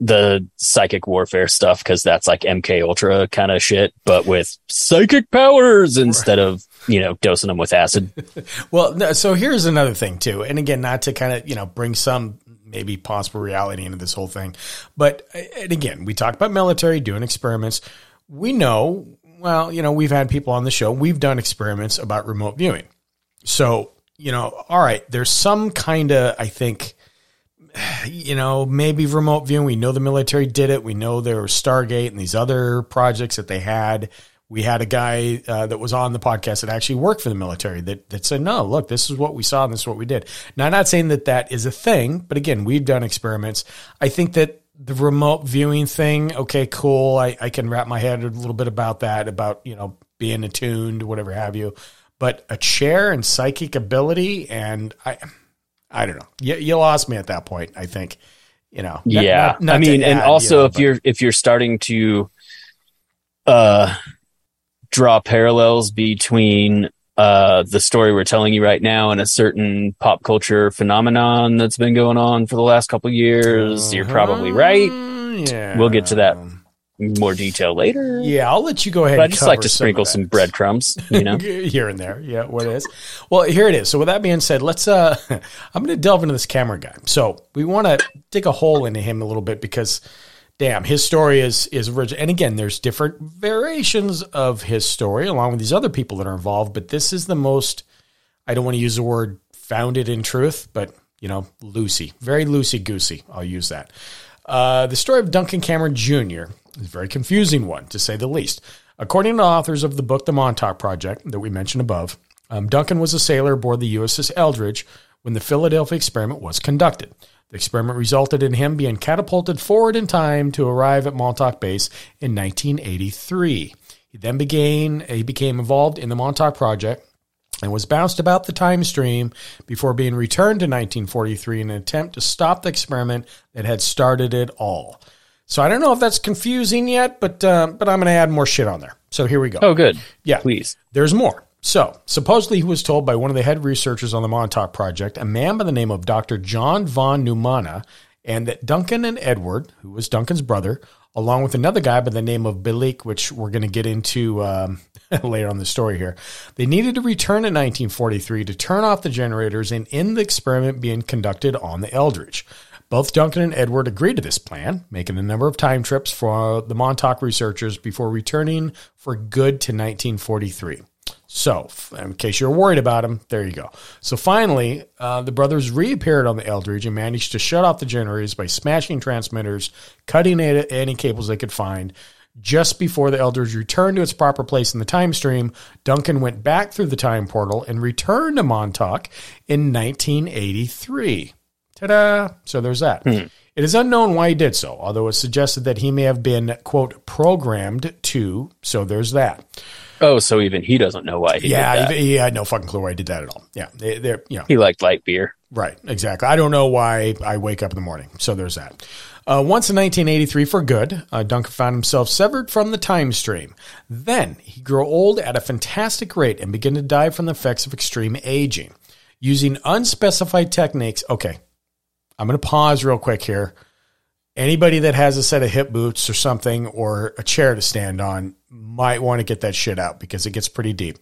the psychic warfare stuff because that's like MK Ultra kind of shit, but with psychic powers instead of you know dosing them with acid. Well, no, so here's another thing too, and again, not to kind of you know bring some maybe possible reality into this whole thing, but and again, we talk about military doing experiments. We know, well, you know, we've had people on the show. We've done experiments about remote viewing. So you know, all right, there's some kind of I think you know, maybe remote viewing. We know the military did it. We know there was Stargate and these other projects that they had. We had a guy uh, that was on the podcast that actually worked for the military that, that said, no, look, this is what we saw and this is what we did. Now, I'm not saying that that is a thing, but again, we've done experiments. I think that the remote viewing thing, okay, cool. I, I can wrap my head a little bit about that, about, you know, being attuned, whatever have you. But a chair and psychic ability, and I, I don't know. You, you lost me at that point. I think, you know. Yeah, not- not I mean, and add, also you know, if but- you're if you're starting to uh, draw parallels between uh, the story we're telling you right now and a certain pop culture phenomenon that's been going on for the last couple years. You're probably right. Yeah. We'll get to that in more detail later. Yeah, I'll let you go ahead. But I just like to some sprinkle some breadcrumbs, you know. here and there. Yeah, what it is. Well, here it is. So with that being said, let's uh I'm going to delve into this Cameron guy. So, we want to dig a hole into him a little bit because damn, his story is is original. And again, there's different variations of his story along with these other people that are involved, but this is the most I don't want to use the word founded in truth, but you know, loosey, very loosey goosey. I'll use that. Uh, the story of Duncan Cameron Jr. is a very confusing one, to say the least. According to authors of the book The Montauk Project that we mentioned above, um, Duncan was a sailor aboard the USS Eldridge when the Philadelphia experiment was conducted. The experiment resulted in him being catapulted forward in time to arrive at Montauk Base in 1983. He then began he became involved in the Montauk Project and was bounced about the time stream before being returned to 1943 in an attempt to stop the experiment that had started it all. So I don't know if that's confusing yet, but uh, but I'm going to add more shit on there. So here we go. Oh, good. Yeah. Please. There's more. So, supposedly, he was told by one of the head researchers on the Montauk Project, a man by the name of Dr. John von Neumann, and that Duncan and Edward, who was Duncan's brother, along with another guy by the name of Bielek, which we're going to get into um, later on the story here, they needed to return in 1943 to turn off the generators and end the experiment being conducted on the Eldridge. Both Duncan and Edward agreed to this plan, making a number of time trips for the Montauk researchers before returning for good to 1943. So, in case you're worried about him, there you go. So finally, uh, the brothers reappeared on the Eldridge and managed to shut off the generators by smashing transmitters, cutting any any cables they could find. Just before the Eldridge returned to its proper place in the time stream, Duncan went back through the time portal and returned to Montauk in 1983. Ta-da! So there's that. It is unknown why he did so, although it's suggested that he may have been, quote, programmed to. So there's that. Oh, so even he doesn't know why he Yeah, did that. he, he had no fucking clue why he did that at all. Yeah, they, they're you know He liked light beer. right, exactly. I don't know why I wake up in the morning. So there's that. Uh, once in 1983, for good, uh, Duncan found himself severed from the time stream. Then he grew old at a fantastic rate and began to die from the effects of extreme aging, using unspecified techniques. Okay, I'm going to pause real quick here. Anybody that has a set of hip boots or something or a chair to stand on might want to get that shit out because it gets pretty deep.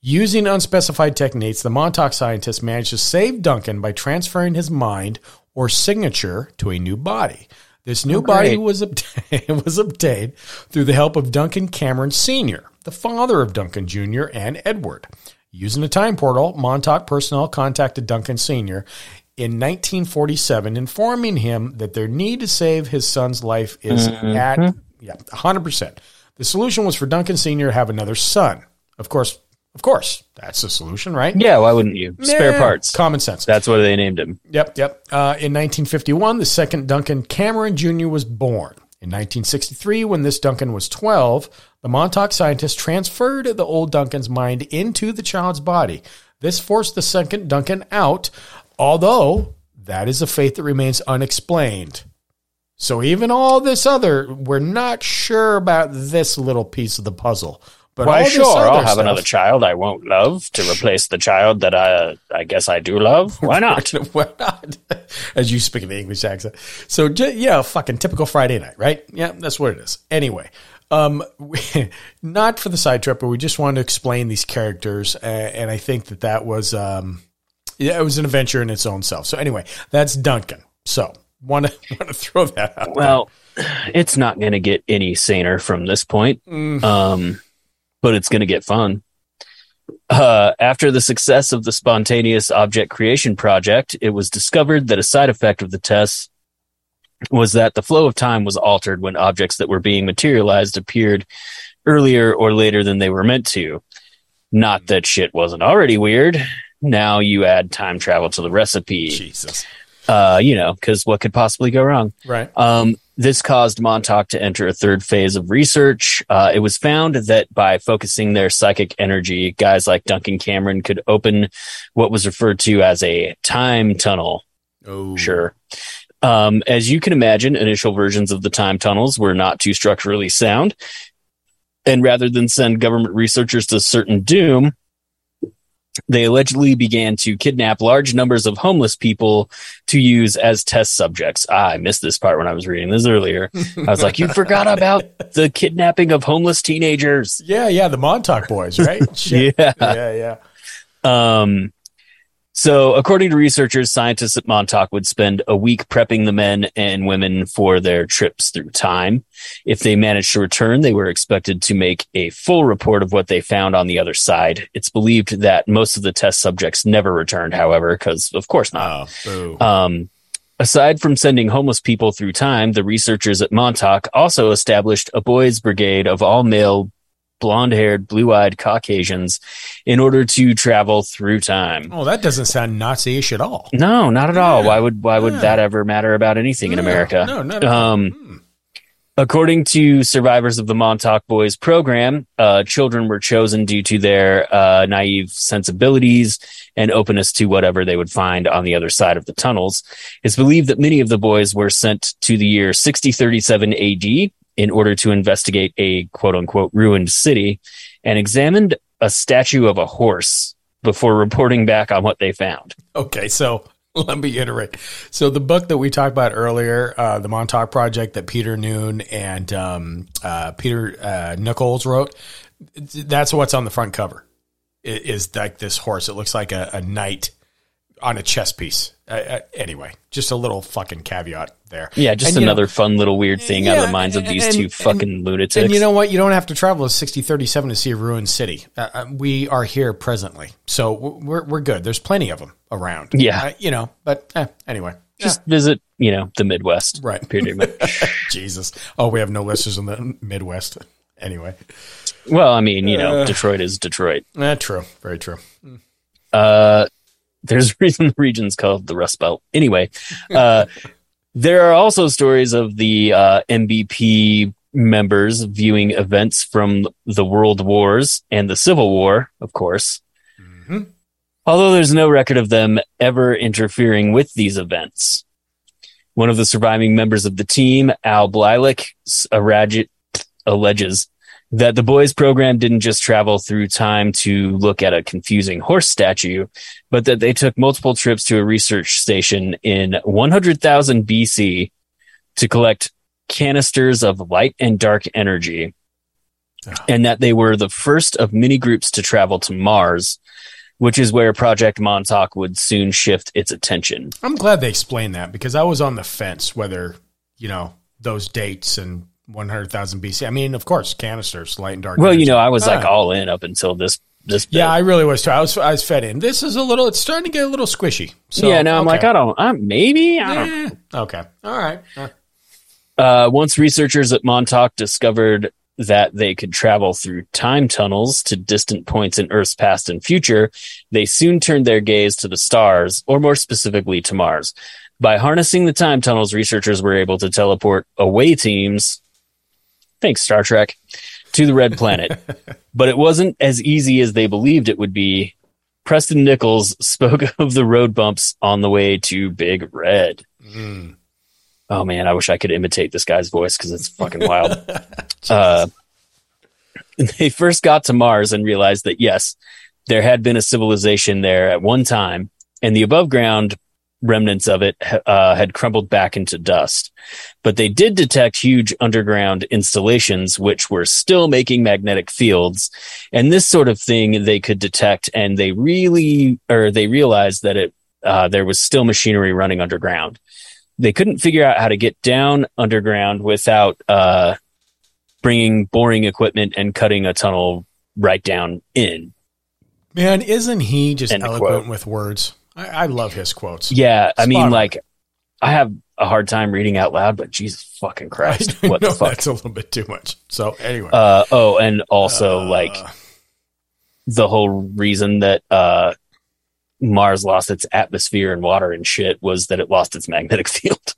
Using unspecified techniques, the Montauk scientists managed to save Duncan by transferring his mind or signature to a new body. This new oh, body was obtained, was obtained through the help of Duncan Cameron Sr., the father of Duncan Jr. and Edward. Using a time portal, Montauk personnel contacted Duncan Sr. in 1947, informing him that their need to save his son's life is at yeah, 100%. The solution was for Duncan Sr. to have another son. Of course, of course, that's the solution, right? Yeah, why wouldn't you? Spare parts. Common sense. That's what they named him. Yep, yep. Uh, in 1951, the second Duncan Cameron Jr. was born. In 1963, when this Duncan was 12, the Montauk scientists transferred the old Duncan's mind into the child's body. This forced the second Duncan out, although that is a faith that remains unexplained. So even all this other, we're not sure about this little piece of the puzzle. But Why, sure, I'll have stuff- another child I won't love to replace the child that I, I guess I do love. Why not? Why not? As you speak in the English accent. So, yeah, fucking typical Friday night, right? Yeah, that's what it is. Anyway, um, not for the side trip, but we just wanted to explain these characters. Uh, and I think that that was, um, yeah, it was an adventure in its own self. So, anyway, that's Duncan. So, want to want to throw that out. Well, it's not going to get any saner from this point, um, but it's going to get fun. Uh, after the success of the spontaneous object creation project, it was discovered that a side effect of the tests was that the flow of time was altered when objects that were being materialized appeared earlier or later than they were meant to. Not that shit wasn't already weird. Now you add time travel to the recipe. Jesus. Uh, you know, because what could possibly go wrong? Right. Um, this caused Montauk to enter a third phase of research. Uh, it was found that by focusing their psychic energy, guys like Duncan Cameron could open what was referred to as a time tunnel. Oh, Sure. Um, as you can imagine, initial versions of the time tunnels were not too structurally sound. And rather than send government researchers to certain doom, they allegedly began to kidnap large numbers of homeless people to use as test subjects. Ah, I missed this part when I was reading this earlier. I was like, you forgot about the kidnapping of homeless teenagers. Yeah, yeah, the Montauk boys, right? Yeah. yeah, yeah. Um, so, according to researchers, scientists at Montauk would spend a week prepping the men and women for their trips through time. If they managed to return, they were expected to make a full report of what they found on the other side. It's believed that most of the test subjects never returned, however, because of course not. Oh. Um, aside from sending homeless people through time, the researchers at Montauk also established a boys' brigade of all male, blonde haired, blue eyed Caucasians in order to travel through time. oh, that doesn't sound Nazi-ish at all. No, not at all. Why would why would Yeah. that ever matter about anything in America? No, not at all. Um, according to survivors of the Montauk Boys program, uh, children were chosen due to their uh, naive sensibilities and openness to whatever they would find on the other side of the tunnels. It's believed that many of the boys were sent to the year 6037 AD in order to investigate a quote unquote ruined city and examined a statue of a horse before reporting back on what they found. Okay, so let me iterate. So the book that we talked about earlier, uh, the Montauk Project that Peter Moon and um, uh, Peter uh, Nichols wrote, that's what's on the front cover. Is like this horse. It looks like a, a knight on a chess piece. Uh, uh, anyway, just a little fucking caveat there. Yeah, just And, you know, another fun little weird thing out of the minds of these and- two and- fucking lunatics. And you know what? You don't have to travel to 6037 to see a ruined city. Uh, uh, we are here presently. So we're, we're good. There's plenty of them around. Yeah. Uh, you know, but eh, anyway. just visit, you know, the Midwest. Right. Pretty much. Jesus. Oh, we have no listeners in the Midwest. Anyway. well, I mean, you know, Detroit is Detroit. Eh, true. Very true. Uh, there's a reason the region's called the Rust Belt. Anyway, uh, there are also stories of the uh, MBP members viewing events from the World Wars and the Civil War, of course. Although there's no record of them ever interfering with these events. One of the surviving members of the team, Al arrag- alleges that the boys program didn't just travel through time to look at a confusing horse statue, but that they took multiple trips to a research station in 100,000 BC to collect canisters of light and dark energy, ah. and that they were the first of many groups to travel to Mars, which is where Project Montauk would soon shift its attention. I'm glad they explained that because I was on the fence whether, you know, those dates and 100,000 BC. I mean, of course, canisters, light and dark. Well, you know, I was like Ah. all in up until this this. bit. Yeah, I really was too. I was, I was fed in. This is a little, it's starting to get a little squishy. So, yeah. Now I'm like. I don't. I'm maybe. I don't. Okay. All right. Uh, Uh, once researchers at Montauk discovered that they could travel through time tunnels to distant points in Earth's past and future, they soon turned their gaze to the stars, or more specifically to Mars. By harnessing the time tunnels, researchers were able to teleport away teams, thanks Star Trek, to the red planet. but it wasn't as easy as they believed it would be. Preston Nichols spoke of the road bumps on the way to Big Red. mm. Oh man, I wish I could imitate this guy's voice because it's fucking wild. uh, they first got to Mars and realized that yes, there had been a civilization there at one time, and the above ground remnants of it uh, had crumbled back into dust. But they did detect huge underground installations which were still making magnetic fields, and this sort of thing they could detect, and they really or they realized that it uh, there was still machinery running underground they couldn't figure out how to get down underground without uh, bringing boring equipment and cutting a tunnel right down in. Man, isn't he just End eloquent quote. with words? I, I love his quotes. Yeah, I mean, on. like, I have a hard time reading out loud, but Jesus fucking Christ, what the fuck? That's a little bit too much. So anyway, Uh, oh, and also Uh, like the whole reason that uh, Mars lost its atmosphere and water and shit was that it lost its magnetic field.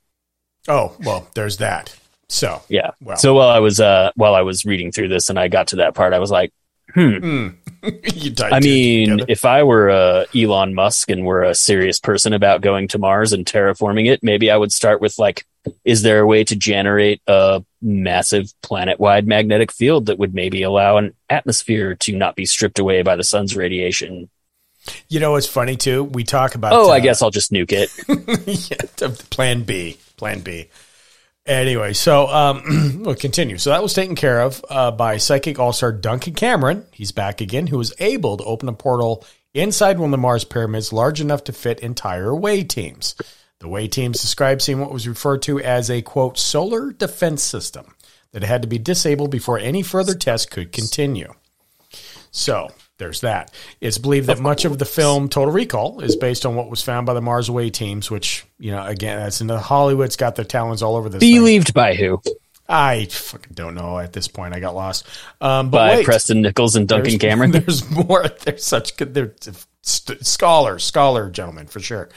oh well, there's that. So yeah. Well. so while I was uh while I was reading through this and I got to that part, I was like, Hmm. tied I mean, if I were uh, Elon Musk and were a serious person about going to Mars and terraforming it, maybe I would start with like, is there a way to generate a massive planet-wide magnetic field that would maybe allow an atmosphere to not be stripped away by the sun's radiation? you know what's funny too? We talk about. Oh, I uh, guess I'll just nuke it. yeah, plan B. Plan B. Anyway, so um, we'll continue. So that was taken care of uh, by psychic all star Duncan Cameron. He's back again, who was able to open a portal inside one of the Mars pyramids large enough to fit entire away teams. The away teams described seeing what was referred to as a quote solar defense system that had to be disabled before any further tests could continue. So there's that. It's believed that much of the film Total Recall is based on what was found by the Mars Away teams, which, you know, again, that's in the Hollywood's got their talons all over this. thing. Believed by who? I fucking don't know at this point. I got lost. Um, but By wait, Preston Nichols and Duncan there's, Cameron. There's more. There's such good. They're st- scholars, scholar gentlemen for sure.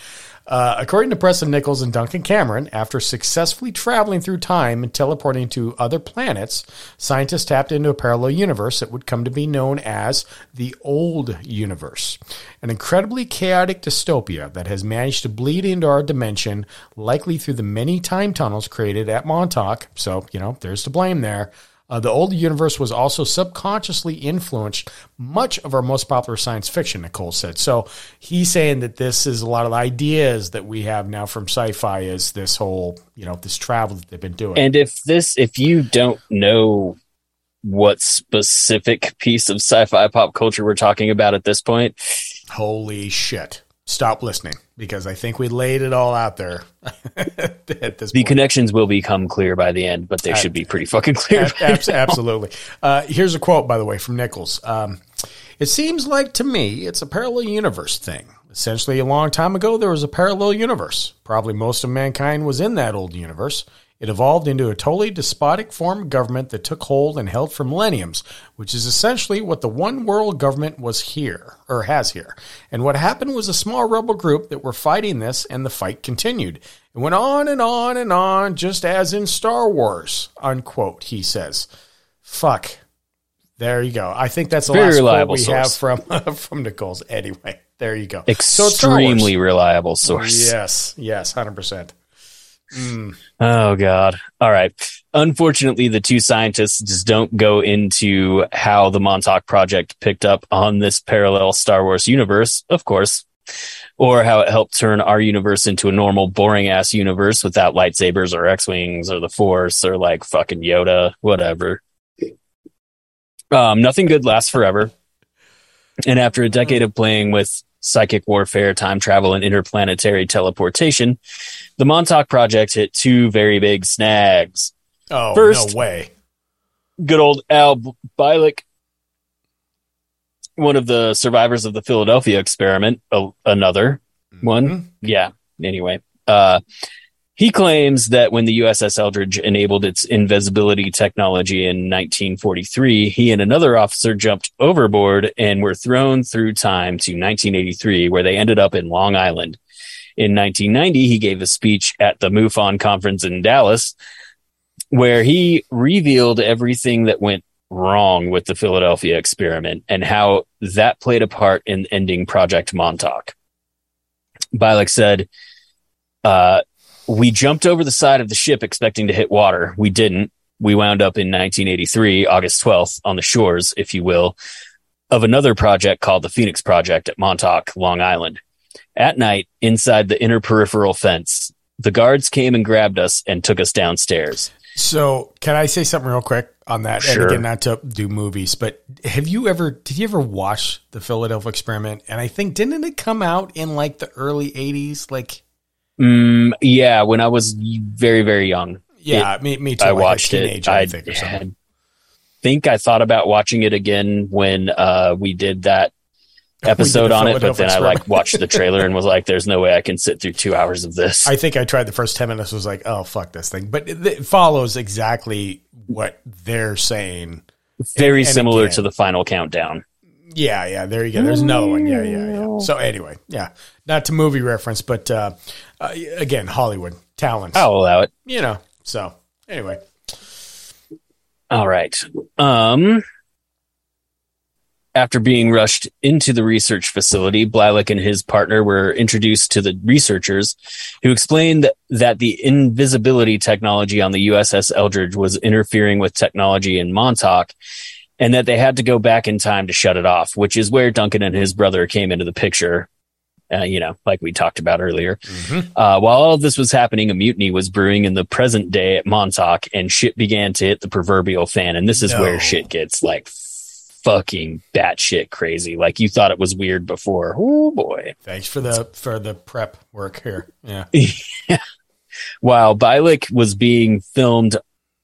Uh, according to Preston Nichols and Duncan Cameron, after successfully traveling through time and teleporting to other planets, scientists tapped into a parallel universe that would come to be known as the Old Universe, an incredibly chaotic dystopia that has managed to bleed into our dimension, likely through the many time tunnels created at Montauk. So, you know, there's to blame there. Uh, the old universe was also subconsciously influenced much of our most popular science fiction, Nichols said. So he's saying that this is a lot of the ideas that we have now from sci-fi is this whole, you know, this travel that they've been doing. And if this, if you don't know what specific piece of sci-fi pop culture we're talking about at this point, Holy shit. Stop listening because I think we laid it all out there the point. connections will become clear by the end, but they should be pretty fucking clear. Ab- abs- absolutely. Uh, here's a quote, by the way, from Nichols. Um, it seems like to me it's a parallel universe thing. Essentially, a long time ago, there was a parallel universe. Probably most of mankind was in that old universe. It evolved into a totally despotic form of government that took hold and held for millenniums, which is essentially what the one world government was here, or has here. And what happened was a small rebel group that were fighting this, and the fight continued. It went on and on and on, just as in Star Wars, unquote, he says. Fuck. There you go. I think that's the Very last quote we source. have from from Nichols. Anyway, there you go. So it's Star Wars. Extremely reliable source. Yes, yes, hundred percent. Oh God. All right. Unfortunately, the two scientists just don't go into how the Montauk project picked up on this parallel Star Wars universe, of course, or how it helped turn our universe into a normal, boring ass universe without lightsabers or X-wings or the Force or like fucking Yoda, whatever. Um, nothing good lasts forever. And after a decade of playing with psychic warfare, time travel, and interplanetary teleportation, the Montauk Project hit two very big snags. Oh First- no way! Good old Al Bielek, one of the survivors of the Philadelphia experiment, a- another one. Yeah. Anyway, uh, he claims that when the USS Eldridge enabled its invisibility technology in 1943, he and another officer jumped overboard and were thrown through time to 1983, where they ended up in Long Island. In 1990, he gave a speech at the MUFON conference in Dallas, where he revealed everything that went wrong with the Philadelphia experiment and how that played a part in ending Project Montauk. Bielek said, uh, we jumped over the side of the ship expecting to hit water. We didn't. We wound up in 1983, August 12th, on the shores, if you will, of another project called the Phoenix Project at Montauk, Long Island. At night, inside the inner peripheral fence, the guards came and grabbed us and took us downstairs. So, can I say something real quick on that? Sure. And again, not to do movies, but have you ever? Did you ever watch the Philadelphia Experiment? And I think didn't it come out in like the early '80s? Like, Mm, yeah, when I was very, very young, yeah, me, me too. I like a watched it. teenager, I I think, or something. had- think I thought about watching it again when uh, we did that episode the on it, but then I like watched the trailer and was like, "There's no way I can sit through two hours of this." I think I tried the first 10 minutes, was like, oh, fuck this thing. But it, it follows exactly what they're saying. very and similar again- to the final countdown. Yeah, yeah, there you go. There's another one. Yeah, yeah, yeah. So, anyway, yeah, not to movie reference, but uh, uh, again, Hollywood talents, I'll allow it. you know. So, anyway, All right. Um After being rushed into the research facility, Bielek and his partner were introduced to the researchers who explained that the invisibility technology on the USS Eldridge was interfering with technology in Montauk and that they had to go back in time to shut it off, which is where Duncan and his brother came into the picture. Uh, you know, like we talked about earlier. Uh, while all of this was happening, a mutiny was brewing in the present day at Montauk, and shit began to hit the proverbial fan. And this is No. where shit gets like fucking batshit crazy. Like you thought it was weird before. Oh boy. Thanks for the for the prep work here. Yeah. While Bielek was being filmed,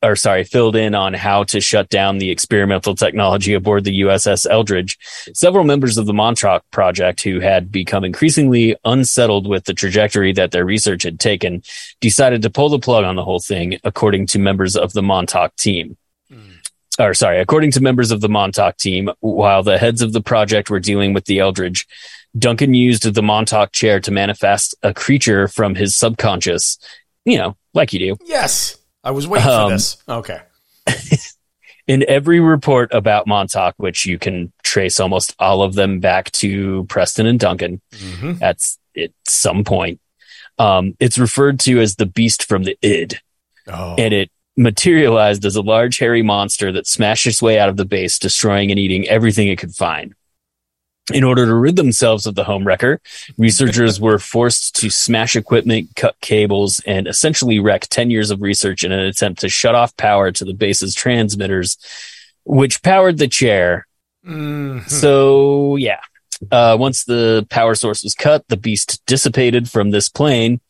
or sorry, filled in on how to shut down the experimental technology aboard the USS Eldridge, several members of the Montauk Project who had become increasingly unsettled with the trajectory that their research had taken decided to pull the plug on the whole thing, according to members of the Montauk team. Hmm. Or sorry, according to members of the Montauk team, while the heads of the project were dealing with the Eldridge, Duncan used the Montauk chair to manifest a creature from his subconscious, you know, like you do. Yes. I was waiting Um, for this. Okay. in every report about Montauk, which you can trace almost all of them back to Preston and Duncan Mhm. at, at some point, um, it's referred to as the beast from the id, Oh. and it materialized as a large hairy monster that smashed its way out of the base, destroying and eating everything it could find. In order to rid themselves of the home wrecker, researchers were forced to smash equipment, cut cables, and essentially wreck 10 years of research in an attempt to shut off power to the base's transmitters, which powered the chair. Mhm. So, yeah. Uh, once the power source was cut, the beast dissipated from this plane,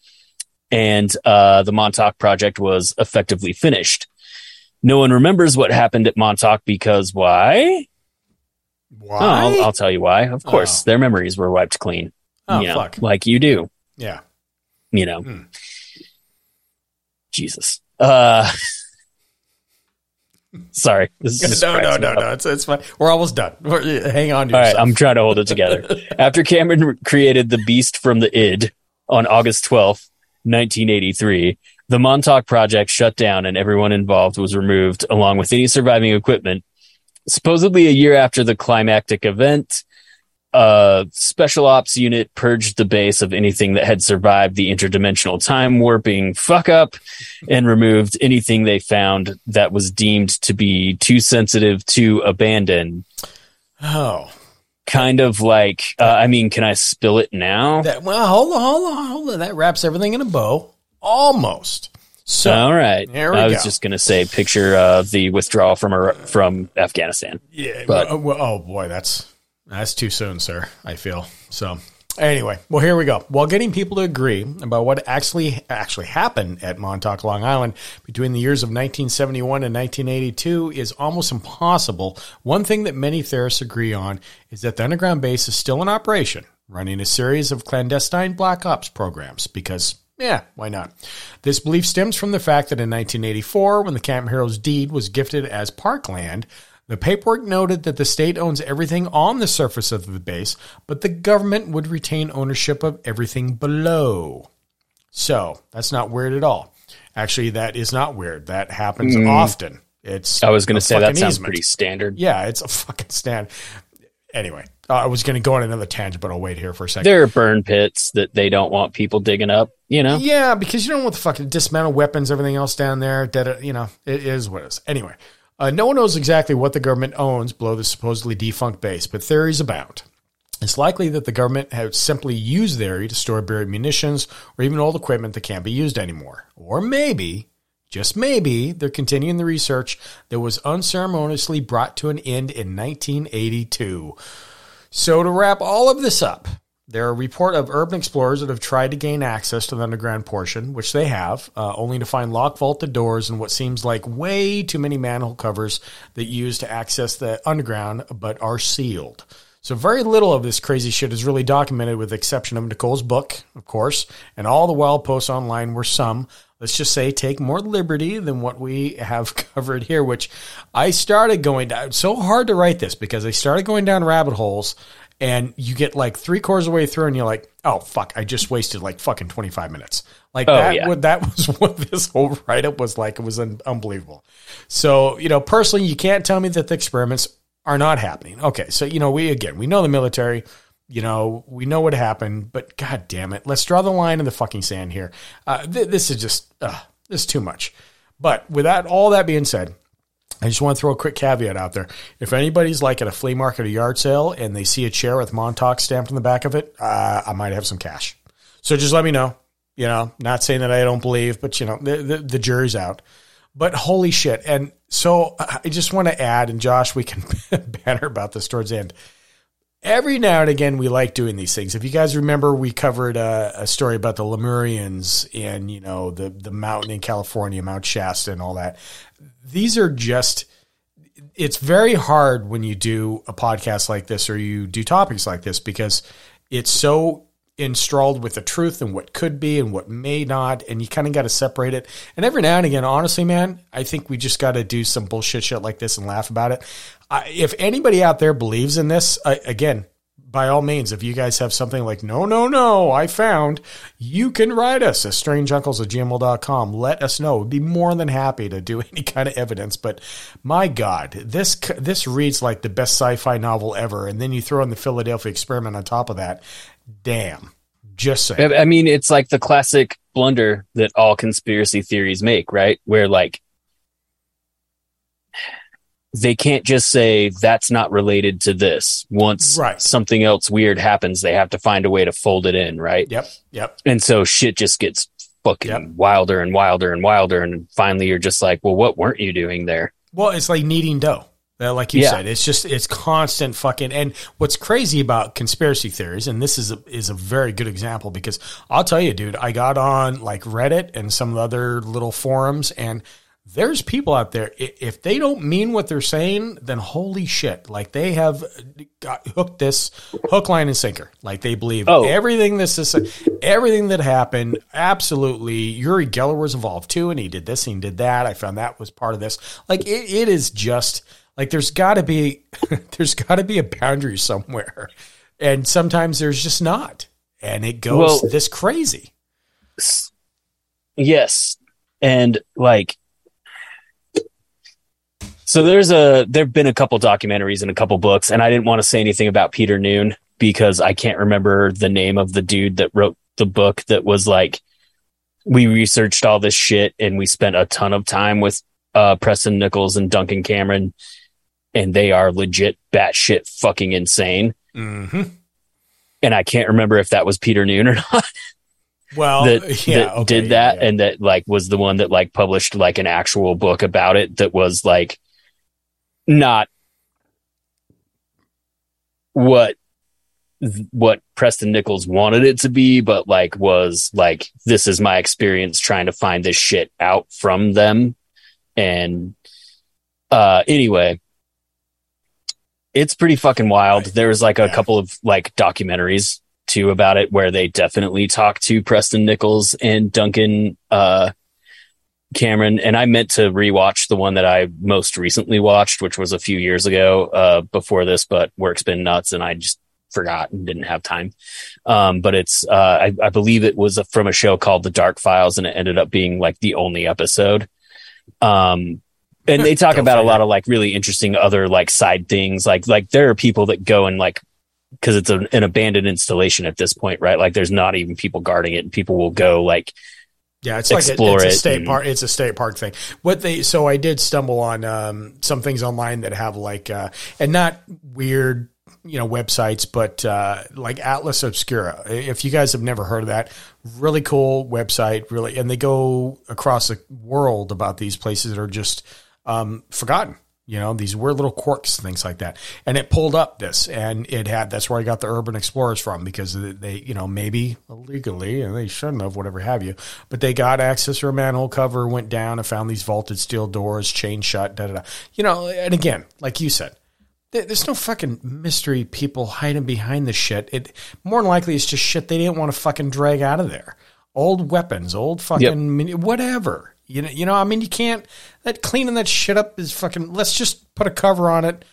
and uh, the Montauk project was effectively finished. No one remembers what happened at Montauk because why? Why? Oh, I'll, I'll tell you why. Of course, Oh. their memories were wiped clean. Oh, you know, fuck. like you do. yeah. You know, Hmm. Jesus. Uh, sorry, No, no, no, no. It's, it's fine. We're almost done. We're- hang on to All right, yourself. I'm trying to hold it together. After Cameron created the Beast from the id on August 12th, 1983, the Montauk project shut down and everyone involved was removed along with any surviving equipment. Supposedly a year after the climactic event, a special ops unit purged the base of anything that had survived the interdimensional time warping fuck up and removed anything they found that was deemed to be too sensitive to abandon oh. kind of like uh, i mean can i spill it now That, well, hold on, hold on, hold on. That wraps everything in a bow. Almost. So, all right we i was go. just going to say picture of the withdrawal from Iraq- from afghanistan yeah. but- well, well, oh, boy. That's that's too soon, sir. I feel. So, anyway, well, here we go. While getting people to agree about what actually actually happened at Montauk, Long Island between the years of 1971 and 1982 is almost impossible. One thing that many theorists agree on is that the underground base is still in operation, running a series of clandestine black ops programs because yeah, why not? This belief stems from the fact that in 1984, when the Camp Hero's deed was gifted as parkland, the paperwork noted that the state owns everything on the surface of the base, but the government would retain ownership of everything below. So that's not weird at all. Actually, that is not weird. That happens hmm. often. It's i was going to say that sounds easement. pretty standard Yeah, it's a fucking stand. Anyway, uh, I was going to go on another tangent, but I'll wait here for a second. there are burn pits that they don't want people digging up you know Yeah, because you don't want the fucking dismantle weapons, everything else down there. That uh, you know, it is what it is. Anyway, uh, no one knows exactly what the government owns below the supposedly defunct base, but theories abound. It's likely that the government has simply used the area to store buried munitions or even old equipment that can't be used anymore. Or maybe, just maybe, they're continuing the research that was unceremoniously brought to an end in 1982. So to wrap all of this up, there are a report of urban explorers that have tried to gain access to the underground portion, which they have, uh, only to find locked vaulted doors and what seems like way too many manhole covers that use to access the underground, but are sealed. So very little of this crazy shit is really documented, with the exception of Nichols' book, of course, and all the wild posts online were some. Let's just say take more liberty than what we have covered here, which I started going down. So hard to write this because I started going down rabbit holes and you get like three quarters of the way through and you're like, oh fuck, I just wasted like fucking 25 minutes. Like Oh, that, yeah. would, that was what this whole write up was like. It was un- unbelievable. So, you know, personally, you can't tell me that the experiments are not happening. Okay, so you know we again we know the military. You know we know what happened, but god damn it, let's draw the line in the fucking sand here. Uh, th- this is just uh, this is too much. But with that, all that being said, I just want to throw a quick caveat out there. If anybody's like at a flea market or yard sale and they see a chair with Montauk stamped on the back of it, uh, I might have some cash. So just let me know. You know, not saying that I don't believe, but you know, the, the, the jury's out. But holy shit. And so I just want to add, and Josh, we can banter about this towards the end. Every now and again, we like doing these things. If you guys remember, we covered a, a story about the Lemurians and, you know, the, the mountain in California, Mount Shasta and all that. These are just, it's very hard when you do a podcast like this or you do topics like this because it's so enthralled with the truth and what could be and what may not, and you kind of got to separate it. And every now and again, honestly, man, I think we just got to do some bullshit shit like this and laugh about it. I, if anybody out there believes in this, I, again, by all means, if you guys have something like, no, no, no, I found, you can write us at strangeuncles at gmail.com. Let us know. We'd be more than happy to do any kind of evidence. But my God, this, this reads like the best sci-fi novel ever. And then you throw in the Philadelphia experiment on top of that. Damn. Just saying. I mean, it's like the classic blunder that all conspiracy theories make, right? Where like they can't just say that's not related to this. Once Right. something else weird happens, they have to find a way to fold it in, right? Yep. Yep. And so shit just gets fucking Yep. wilder and wilder and wilder. And finally you're just like, well, what weren't you doing there? Well, it's like kneading dough. Uh, Like you Yeah. said, it's just it's constant fucking. And what's crazy about conspiracy theories, and this is a, is a very good example because I'll tell you, dude, I got on like Reddit and some of the other little forums, and there's people out there. If they don't mean what they're saying, then holy shit, like they have got hooked this hook, line, and sinker. Like they believe Oh. everything this is everything that happened. Absolutely, Uri Geller was involved too, and he did this and he did that. I found that was part of this. Like it, it is just like there's got to be there's got to be a boundary somewhere, and sometimes there's just not, and it goes Well- this crazy. Yes. And like so there's a there've been a couple documentaries and a couple books and I didn't want to say anything about Peter Moon because I can't remember the name of the dude that wrote the book that was like we researched all this shit and we spent a ton of time with uh Preston Nichols and Duncan Cameron and they are legit batshit fucking insane. Mm-hmm. And I can't remember if that was Peter Moon or not. Well, that, yeah, that okay, did yeah, that yeah. and that like was the one that like published like an actual book about it that was like not what what Preston Nichols wanted it to be, but like was like this is my experience trying to find this shit out from them. And uh anyway, it's pretty fucking wild. Right. There was like a Yeah. couple of like documentaries too about it where they definitely talk to Preston Nichols and Duncan uh Cameron and I meant to rewatch the one that I most recently watched which was a few years ago uh before this but work's been nuts and I just forgot and didn't have time um but it's uh I, I believe it was from a show called The Dark Files and it ended up being like the only episode um and they talk about a lot of like really interesting other like side things like like there are people that go and like because it's an, an abandoned installation at this point, right? Like there's not even people guarding it, and people will go like, Yeah, it's like a, explore it's a state and- park. It's a state park thing. What they so I did stumble on um, some things online that have like uh, and not weird you know websites, but uh, like Atlas Obscura. If you guys have never heard of that, really cool website. Really, and they go across the world about these places that are just um, forgotten. You know, these weird little quirks, things like that. And it pulled up this, and it had that's where I got the Urban Explorers from because they, you know, maybe illegally, and they shouldn't have, whatever have you, but they got access to a manhole cover, went down and found these vaulted steel doors, chain shut, da da da. You know, and again, like you said, there's no fucking mystery people hiding behind this shit. It more than likely it's just shit they didn't want to fucking drag out of there. Old weapons, old fucking mini, whatever. You know, you know. I mean, you can't. That cleaning that shit up is fucking. Let's just put a cover on it,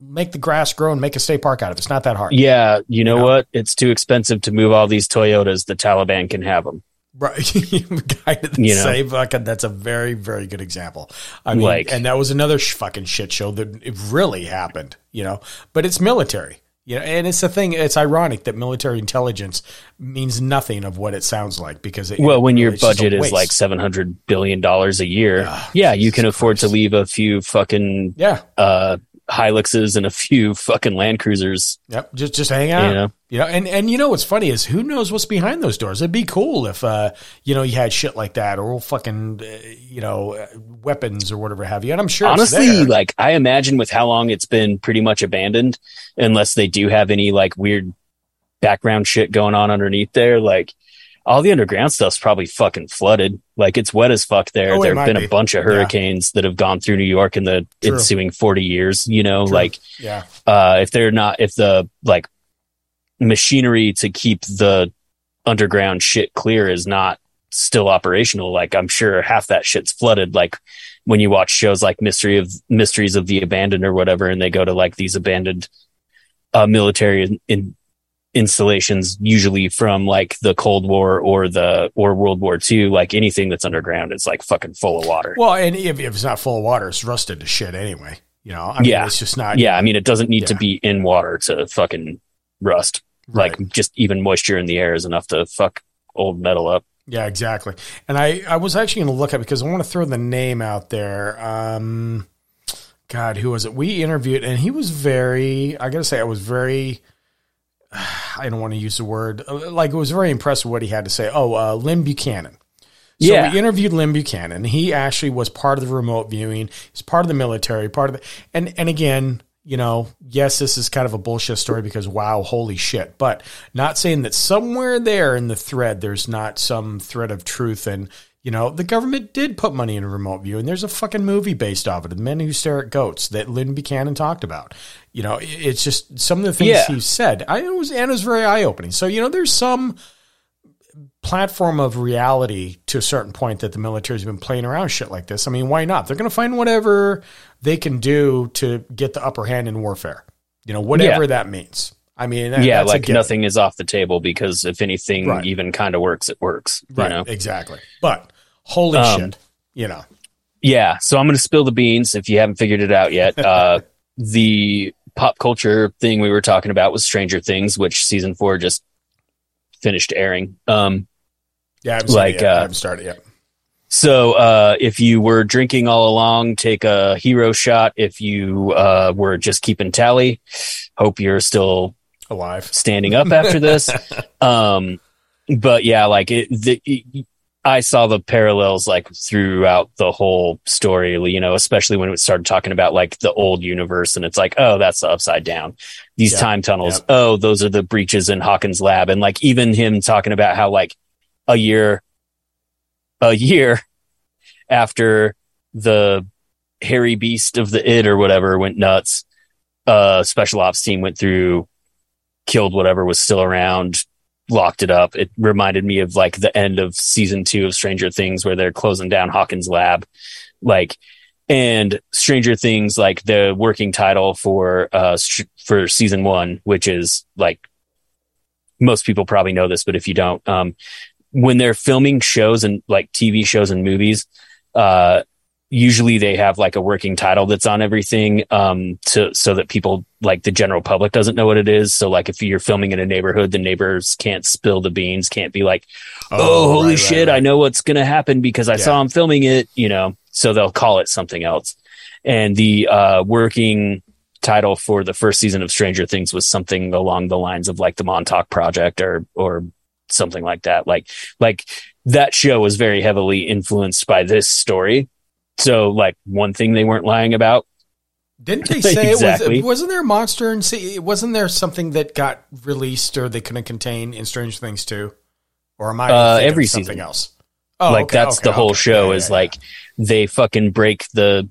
make the grass grow, and make a state park out of it. It's not that hard. yeah, you know Yeah. what? It's too expensive to move all these Toyotas. The Taliban can have them. Right, guy You know? same fucking. That's a very, very good example. I mean, Like- and that was another sh- fucking shit show that it really happened. You know, but it's military. You know, and it's the thing. It's ironic that military intelligence means nothing of what it sounds like because it, Well, when your it's just a budget is like seven hundred billion dollars a year, yeah, you can afford to leave a few fucking yeah, uh Hiluxes and a few fucking Land Cruisers. Yep, just just hang out. You know? You know, and and you know what's funny is who knows what's behind those doors. It'd be cool if uh you know you had shit like that or fucking uh, you know uh, weapons or whatever have you. And I'm sure it's Honestly, like I imagine with how long it's been pretty much abandoned, unless they do have any like weird background shit going on underneath there, like all the underground stuff's probably fucking flooded. Like it's wet as fuck there. Oh, there have been be. a bunch of Yeah. hurricanes that have gone through New York in the True. ensuing 40 years, you know, True. like yeah, uh, if they're not, if the like machinery to keep the underground shit clear is not still operational, like I'm sure half that shit's flooded. Like when you watch shows like Mystery of Mysteries of the Abandoned or whatever, and they go to like these abandoned uh, military in, in installations, usually from like the Cold War or the or World War II, like anything that's underground is like fucking full of water. Well, and if, if it's not full of water, it's rusted to shit anyway. You know, I mean, Yeah. it's just not. yeah, I mean, it doesn't need to be in water to fucking rust. Right. Like just even moisture in the air is enough to fuck old metal up. Yeah, exactly. And I, I was actually going to look at because I want to throw the name out there. Um, God, who was it? We interviewed, and he was very. I got to say, I was very. I don't want to use the word uh, like it was very impressed with what he had to say. Oh, uh, Lynn Buchanan. So Yeah. we interviewed Lynn Buchanan. He actually was part of the remote viewing. He's part of the military, part of the and and again, you know, yes, this is kind of a bullshit story because wow, holy shit. But not saying that somewhere there in the thread there's not some thread of truth and you know, the government did put money in a remote view, and There's a fucking movie based off it, The Men Who Stare at Goats, that Lynn Buchanan talked about. You know, it's just some of the things Yeah. he said. I it was and it was very eye opening. So, you know, there's some platform of reality to a certain point that the military's been playing around shit like this. I mean, why not? They're going to find whatever they can do to get the upper hand in warfare. You know, whatever Yeah. that means. I mean, that- yeah, like nothing is off the table because if anything Right. even kind of works, it works. Right, You know? exactly. But holy Um, shit, you know. Yeah. So I'm going to spill the beans if you haven't figured it out yet. Uh, the pop culture thing we were talking about was Stranger Things, which season four just finished airing. Um, Yeah, I haven't like, started yet. I uh, haven't started yet. So, uh, if you were drinking all along, take a hero shot. If you uh, were just keeping tally, hope you're still Alive. standing up after this. um, but yeah, like it, the, it- I saw the parallels like throughout the whole story, you know, especially when it started talking about like the old universe and it's like, oh, that's the upside down. These Yeah. time tunnels. Yep. Oh, those are the breaches in Hawkins lab. And like even him talking about how like a year, a year after the hairy beast of the id or whatever went nuts, uh, special ops team went through, killed whatever was still around, locked it up. It reminded me of like the end of season two of Stranger Things where they're closing down Hawkins lab. Like, and Stranger Things, like the working title for, uh, for season one, which is like, most people probably know this, but if you don't, um, when they're filming shows and like TV shows and movies, uh, usually they have like a working title that's on everything um to so that people like the general public doesn't know what it is. So like if you're filming in a neighborhood the neighbors can't spill the beans can't be like oh, holy right, right, shit i know what's going to happen because i Yeah. saw him filming it you know? So they'll call it something else. And the uh working title for the first season of stranger things was something along the lines of like the montauk project or or something like that. Like like that show was very heavily influenced by this story so like one thing they weren't lying about Didn't they say Exactly. it was? Wasn't there a monster and see? Wasn't there something that got released or they couldn't contain in Strange Things too? Or am I Uh, every something season. else? Oh, like okay, that's okay, the whole okay. show Yeah, is yeah, like they fucking break the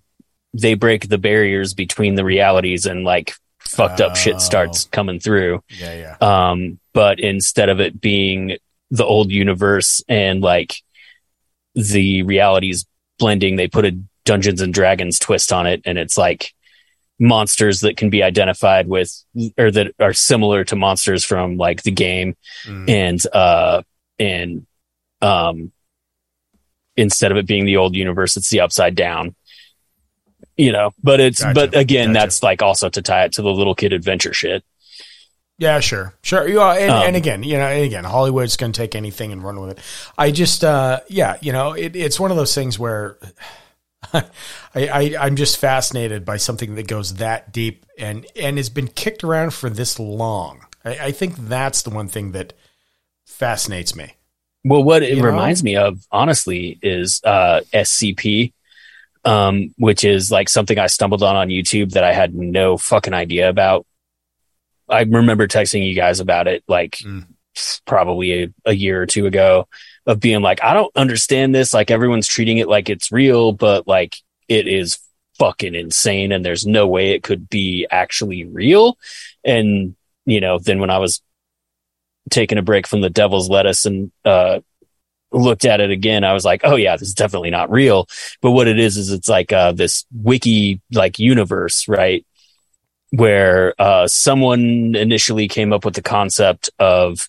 they break the barriers between the realities and like fucked up Oh. shit starts coming through yeah, yeah. um but instead of it being the old universe and like the realities blending they put a dungeons and dragons twist on it and it's like monsters that can be identified with or that are similar to monsters from like the game Mm. and uh and Um, instead of it being the old universe, it's the upside down. You know, but it's Gotcha. but again, Gotcha. that's like also to tie it to the little kid adventure shit. Yeah, sure, sure. Yeah, and, Um, and again, you know, and again, Hollywood's going to take anything and run with it. I just, uh, yeah, you know, it, it's one of those things where I, I, I'm just fascinated by something that goes that deep and and has been kicked around for this long. I, I think that's the one thing that fascinates me. Well, what it You know? reminds me of, honestly, is uh, SCP, um, which is like something I stumbled on on YouTube that I had no fucking idea about. I remember texting you guys about it like Mm. probably a, a year or two ago of being like, I don't understand this. Like everyone's treating it like it's real, but like it is fucking insane and there's no way it could be actually real. And, you know, then when I was taking a break from the devil's lettuce and, uh, looked at it again, I was like, oh yeah, this is definitely not real. But what it is, is it's like, uh, this wiki like universe, right? Where, uh, someone initially came up with the concept of,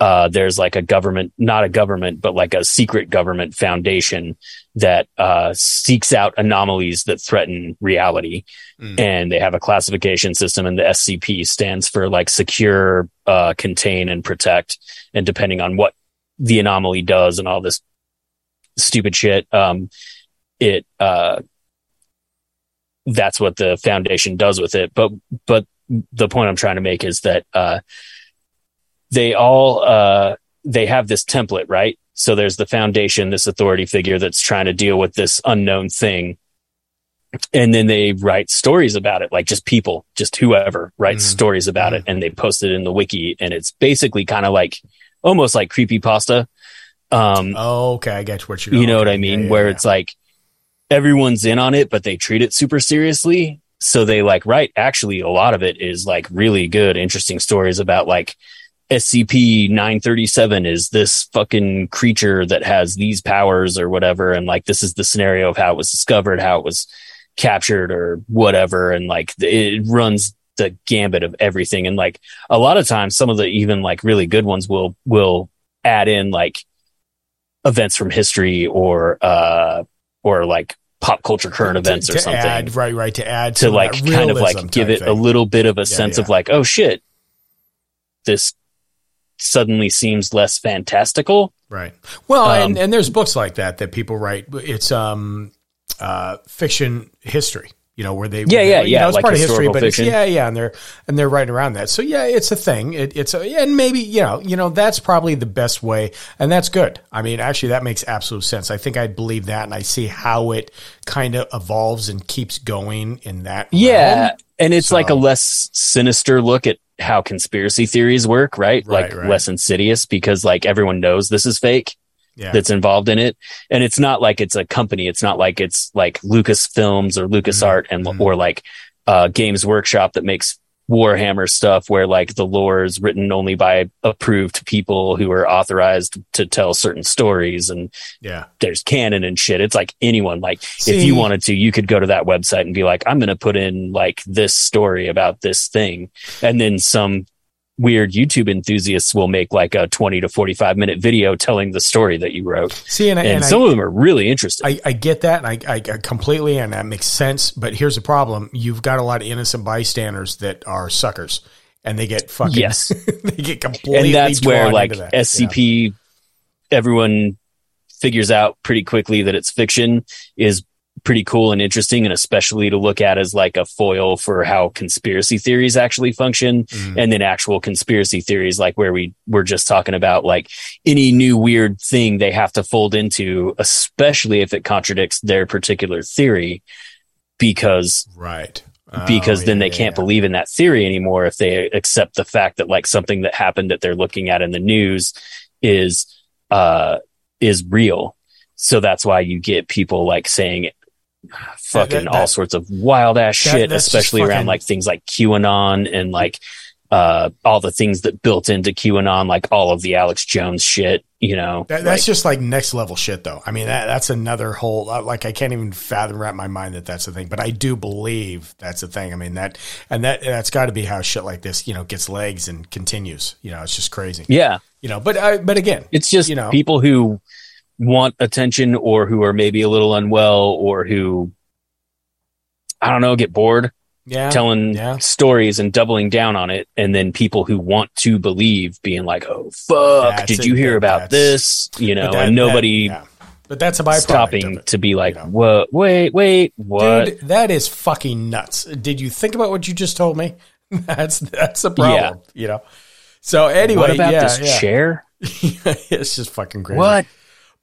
uh, there's like a government, not a government, but like a secret government foundation that, uh, seeks out anomalies that threaten reality. Mm. And they have a classification system and the SCP stands for like secure, uh, contain and protect. And depending on what the anomaly does and all this stupid shit, um, it, uh, that's what the foundation does with it. But, but the point I'm trying to make is that, uh, they all, uh, they have this template, right? So there's the foundation, this authority figure that's trying to deal with this unknown thing. And then they write stories about it, like just people, just whoever writes Mhm. stories about it and they post it in the wiki. And it's basically kind of like almost like creepy pasta. Um, Oh, okay, I get what you're. you know what I mean? yeah, yeah, Where yeah. it's like everyone's in on it, but they treat it super seriously. So they like write actually a lot of it is like really good, interesting stories about like SCP 937 is this fucking creature that has these powers or whatever. And like, this is the scenario of how it was discovered, how it was captured or whatever. And like, it runs the gambit of everything. And like, a lot of times, some of the even like really good ones will, will add in like events from history or, uh, or like pop culture current To- events or to something Add, right, right. To add to like kind of like give it a little bit of a Yeah, sense yeah. of like, oh shit, this suddenly seems less fantastical. Right. Well, Um, and, and there's books like that that people write. It's um, uh, fiction history. You know where they Yeah, yeah, you yeah, know, it's like part of history, but it's, yeah, yeah, and they're and they're writing around that. So yeah, it's a thing. It, it's a, and maybe you know you know that's probably the best way, and that's good. I mean, actually, that makes absolute sense. I think I'd believe that, and I see how it kind of evolves and keeps going in that. Yeah. realm. And it's like a less sinister look at how conspiracy theories work, right? Right, like right. less insidious because like everyone knows this is fake yeah. that's involved in it. And it's not like it's a company. It's not like it's like Lucas Films or Lucas Mm-hmm. Art and or like uh Games Workshop that makes Warhammer stuff where like the lore is written only by approved people who are authorized to tell certain stories and yeah. there's canon and shit. It's like anyone, like if you wanted to, you could go to that website and be like, I'm going to put in like this story about this thing. And then some weird YouTube enthusiasts will make like a 20 to 45 minute video telling the story that you wrote. See, and, I- And, and I- some of them are really interesting. I, I get that, and I, I, I completely, and that makes sense. But here's the problem: you've got a lot of innocent bystanders that are suckers, and they get fucking Yes. they get completely. and that's where like that. SCP, everyone figures out pretty quickly that it's fiction is pretty cool and interesting, and especially to look at as like a foil for how conspiracy theories actually function, Mhm. and then actual conspiracy theories, like where we were just talking about, like any new weird thing they have to fold into, especially if it contradicts their particular theory, because right because Oh, then yeah, they can't yeah. believe in that theory anymore if they accept the fact that like something that happened that they're looking at in the news is uh is real so that's why you get people like saying fucking that- all sorts of wild ass that- shit especially around like things like qanon and like uh all the things that built into qanon like all of the alex jones shit you know That, that's like- just like next level shit, though. I mean, that, that's another whole. uh, Like, I can't even fathom wrap my mind that that's the thing. But I do believe that's the thing. I mean that, and that that's got to be how shit like this, you know, gets legs and continues. You know, it's just crazy. yeah You know, but I, but again, It's just you know, people who want attention or who are maybe a little unwell or who I don't know, get bored yeah, telling yeah. stories and doubling down on it and then people who want to believe being like, "Oh fuck, That's did it, you hear about this?" you know, that- and nobody that- yeah. But that's a byproduct stopping to be like, you know. "What? Wait, wait, what?" Dude, that is fucking nuts. Did you think about what you just told me? That's that's a problem. You know. So anyway, what about this chair? it's just fucking crazy. What?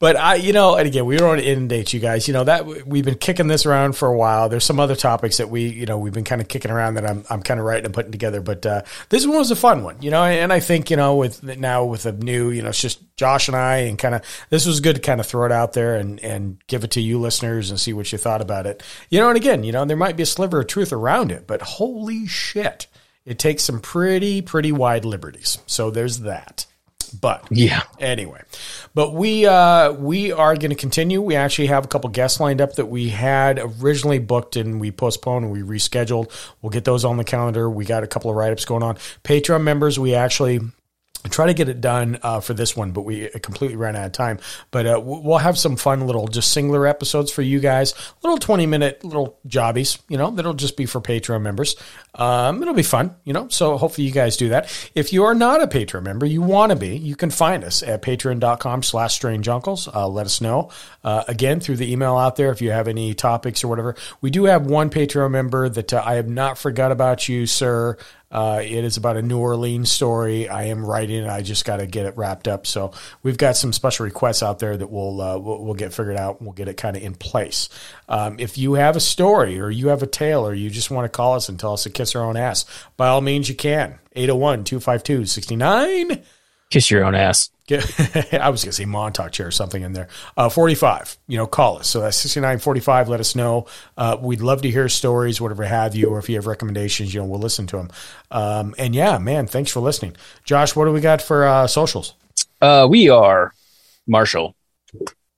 But I, you know, and again, we don't want to inundate you guys. You know that we've been kicking this around for a while. There's some other topics that we, you know, we've been kind of kicking around that I'm, I'm kind of writing and putting together. But uh, this one was a fun one, you know. And I think, you know, with now with a new, you know, it's just Josh and I, and kind of this was good to kind of throw it out there and and give it to you listeners and see what you thought about it. You know, and again, you know, there might be a sliver of truth around it, but holy shit, it takes some pretty pretty wide liberties. So there's that. But Yeah. anyway. But we uh we are going to continue. We actually have a couple guests lined up that we had originally booked and we postponed and we rescheduled. We'll get those on the calendar. We got a couple of write-ups going on. Patreon members we actually try to get it done uh, for this one, but we completely ran out of time. But uh, we'll have some fun little just singular episodes for you guys, little twenty minute little jobbies, you know, that'll just be for Patreon members. Um, it'll be fun, you know. So hopefully you guys do that. If you are not a Patreon member, you want to be, you can find us at patreon.com/slash strange uncles. Uh, let us know uh, again through the email out there if you have any topics or whatever. We do have one Patreon member that uh, I have not forgot about you, sir. Uh, it is about a New Orleans story. I am writing it. I just got to get it wrapped up. So we've got some special requests out there that we'll uh, we'll, we'll get figured out. and We'll get it kind of in place. Um, if you have a story or you have a tale or you just want to call us and tell us to kiss our own ass, by all means you can. 801 252 69. Kiss your own ass. Get, I was going to say Montauk chair or something in there. Uh, 45, you know, call us. So that's 6945. Let us know. Uh, we'd love to hear stories, whatever have you, or if you have recommendations, you know, we'll listen to them. Um, and yeah, man, thanks for listening. Josh, what do we got for uh, socials? Uh, we are Marshall.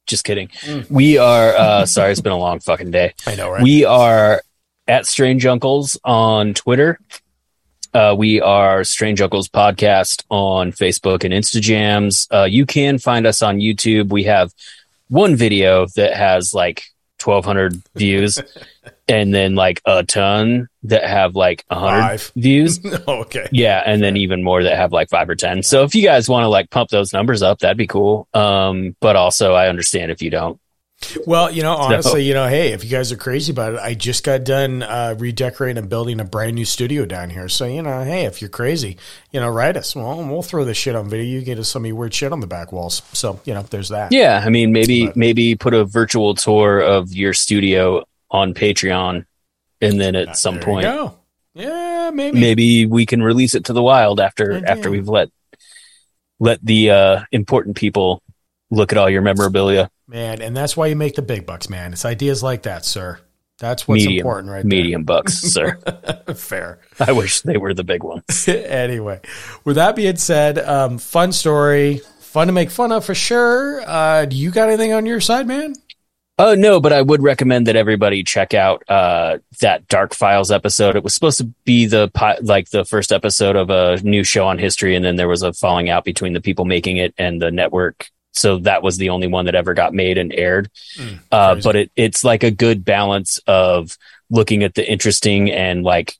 Just kidding. We are. Uh, sorry, it's been a long fucking day. I know, right? We are at Strange Uncles on Twitter. Uh, we are Strange Uncles Podcast on Facebook and Instajams. Uh, you can find us on YouTube. We have one video that has like 1,200 views, and then like a ton that have like 100 Five. views. okay. Yeah, and then even more that have like five or ten. So if you guys want to like pump those numbers up, that'd be cool. Um, but also I understand if you don't. Well, you know, honestly, you know, hey, if you guys are crazy about it, I just got done uh, redecorating and building a brand new studio down here. So, you know, hey, if you're crazy, you know, write us. Well, we'll throw this shit on video. You get us some of your weird shit on the back walls. So, you know, there's that. Yeah, I mean maybe But- maybe put a virtual tour of your studio on Patreon, and then at some point. Yeah, maybe. maybe we can release it to the wild after Good after deal. we've let let the uh, important people look at all your memorabilia. Man, and that's why you make the big bucks, man. It's ideas like that, sir. That's what's medium, important right medium bucks, sir. Fair. I wish they were the big ones. anyway, with that being said, um, fun story, fun to make fun of for sure. Uh, do you got anything on your side, man? Oh no, but I would recommend that everybody check out uh, that Dark Files episode. It was supposed to be the like the first episode of a new show on history, and then there was a falling out between the people making it and the network. So that was the only one that ever got made and aired. uh, but it it's like a good balance of looking at the interesting and like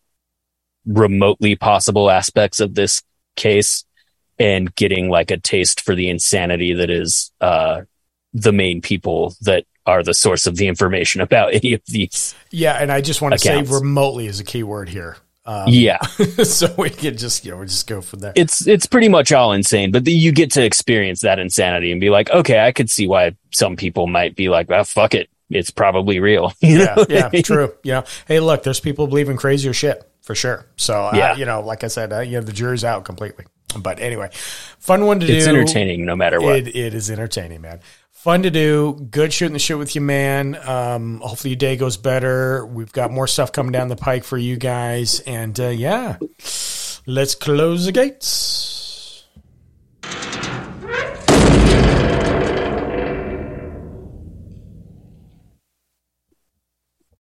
remotely possible aspects of this case and getting like a taste for the insanity that is uh, the main people that are the source of the information about any of these. Yeah, and I just want to say remotely is a key word here. Um, yeah, so we can just you know we just go from there. it's it's pretty much all insane, but the, you get to experience that insanity and be like, okay, I could see why some people might be like, well, fuck it, it's probably real. You yeah, know? yeah, true. Know, hey, look, there's people believing crazier shit for sure. So, uh, Yeah. you know, like I said, uh, you know, the jury's out completely. But anyway, fun one to It's do. It's entertaining no matter what. It, it is entertaining, man. Fun to do. Good shooting the shit with you, man. Um, hopefully your day goes better. We've got more stuff coming down the pike for you guys. And uh, yeah, let's close the gates.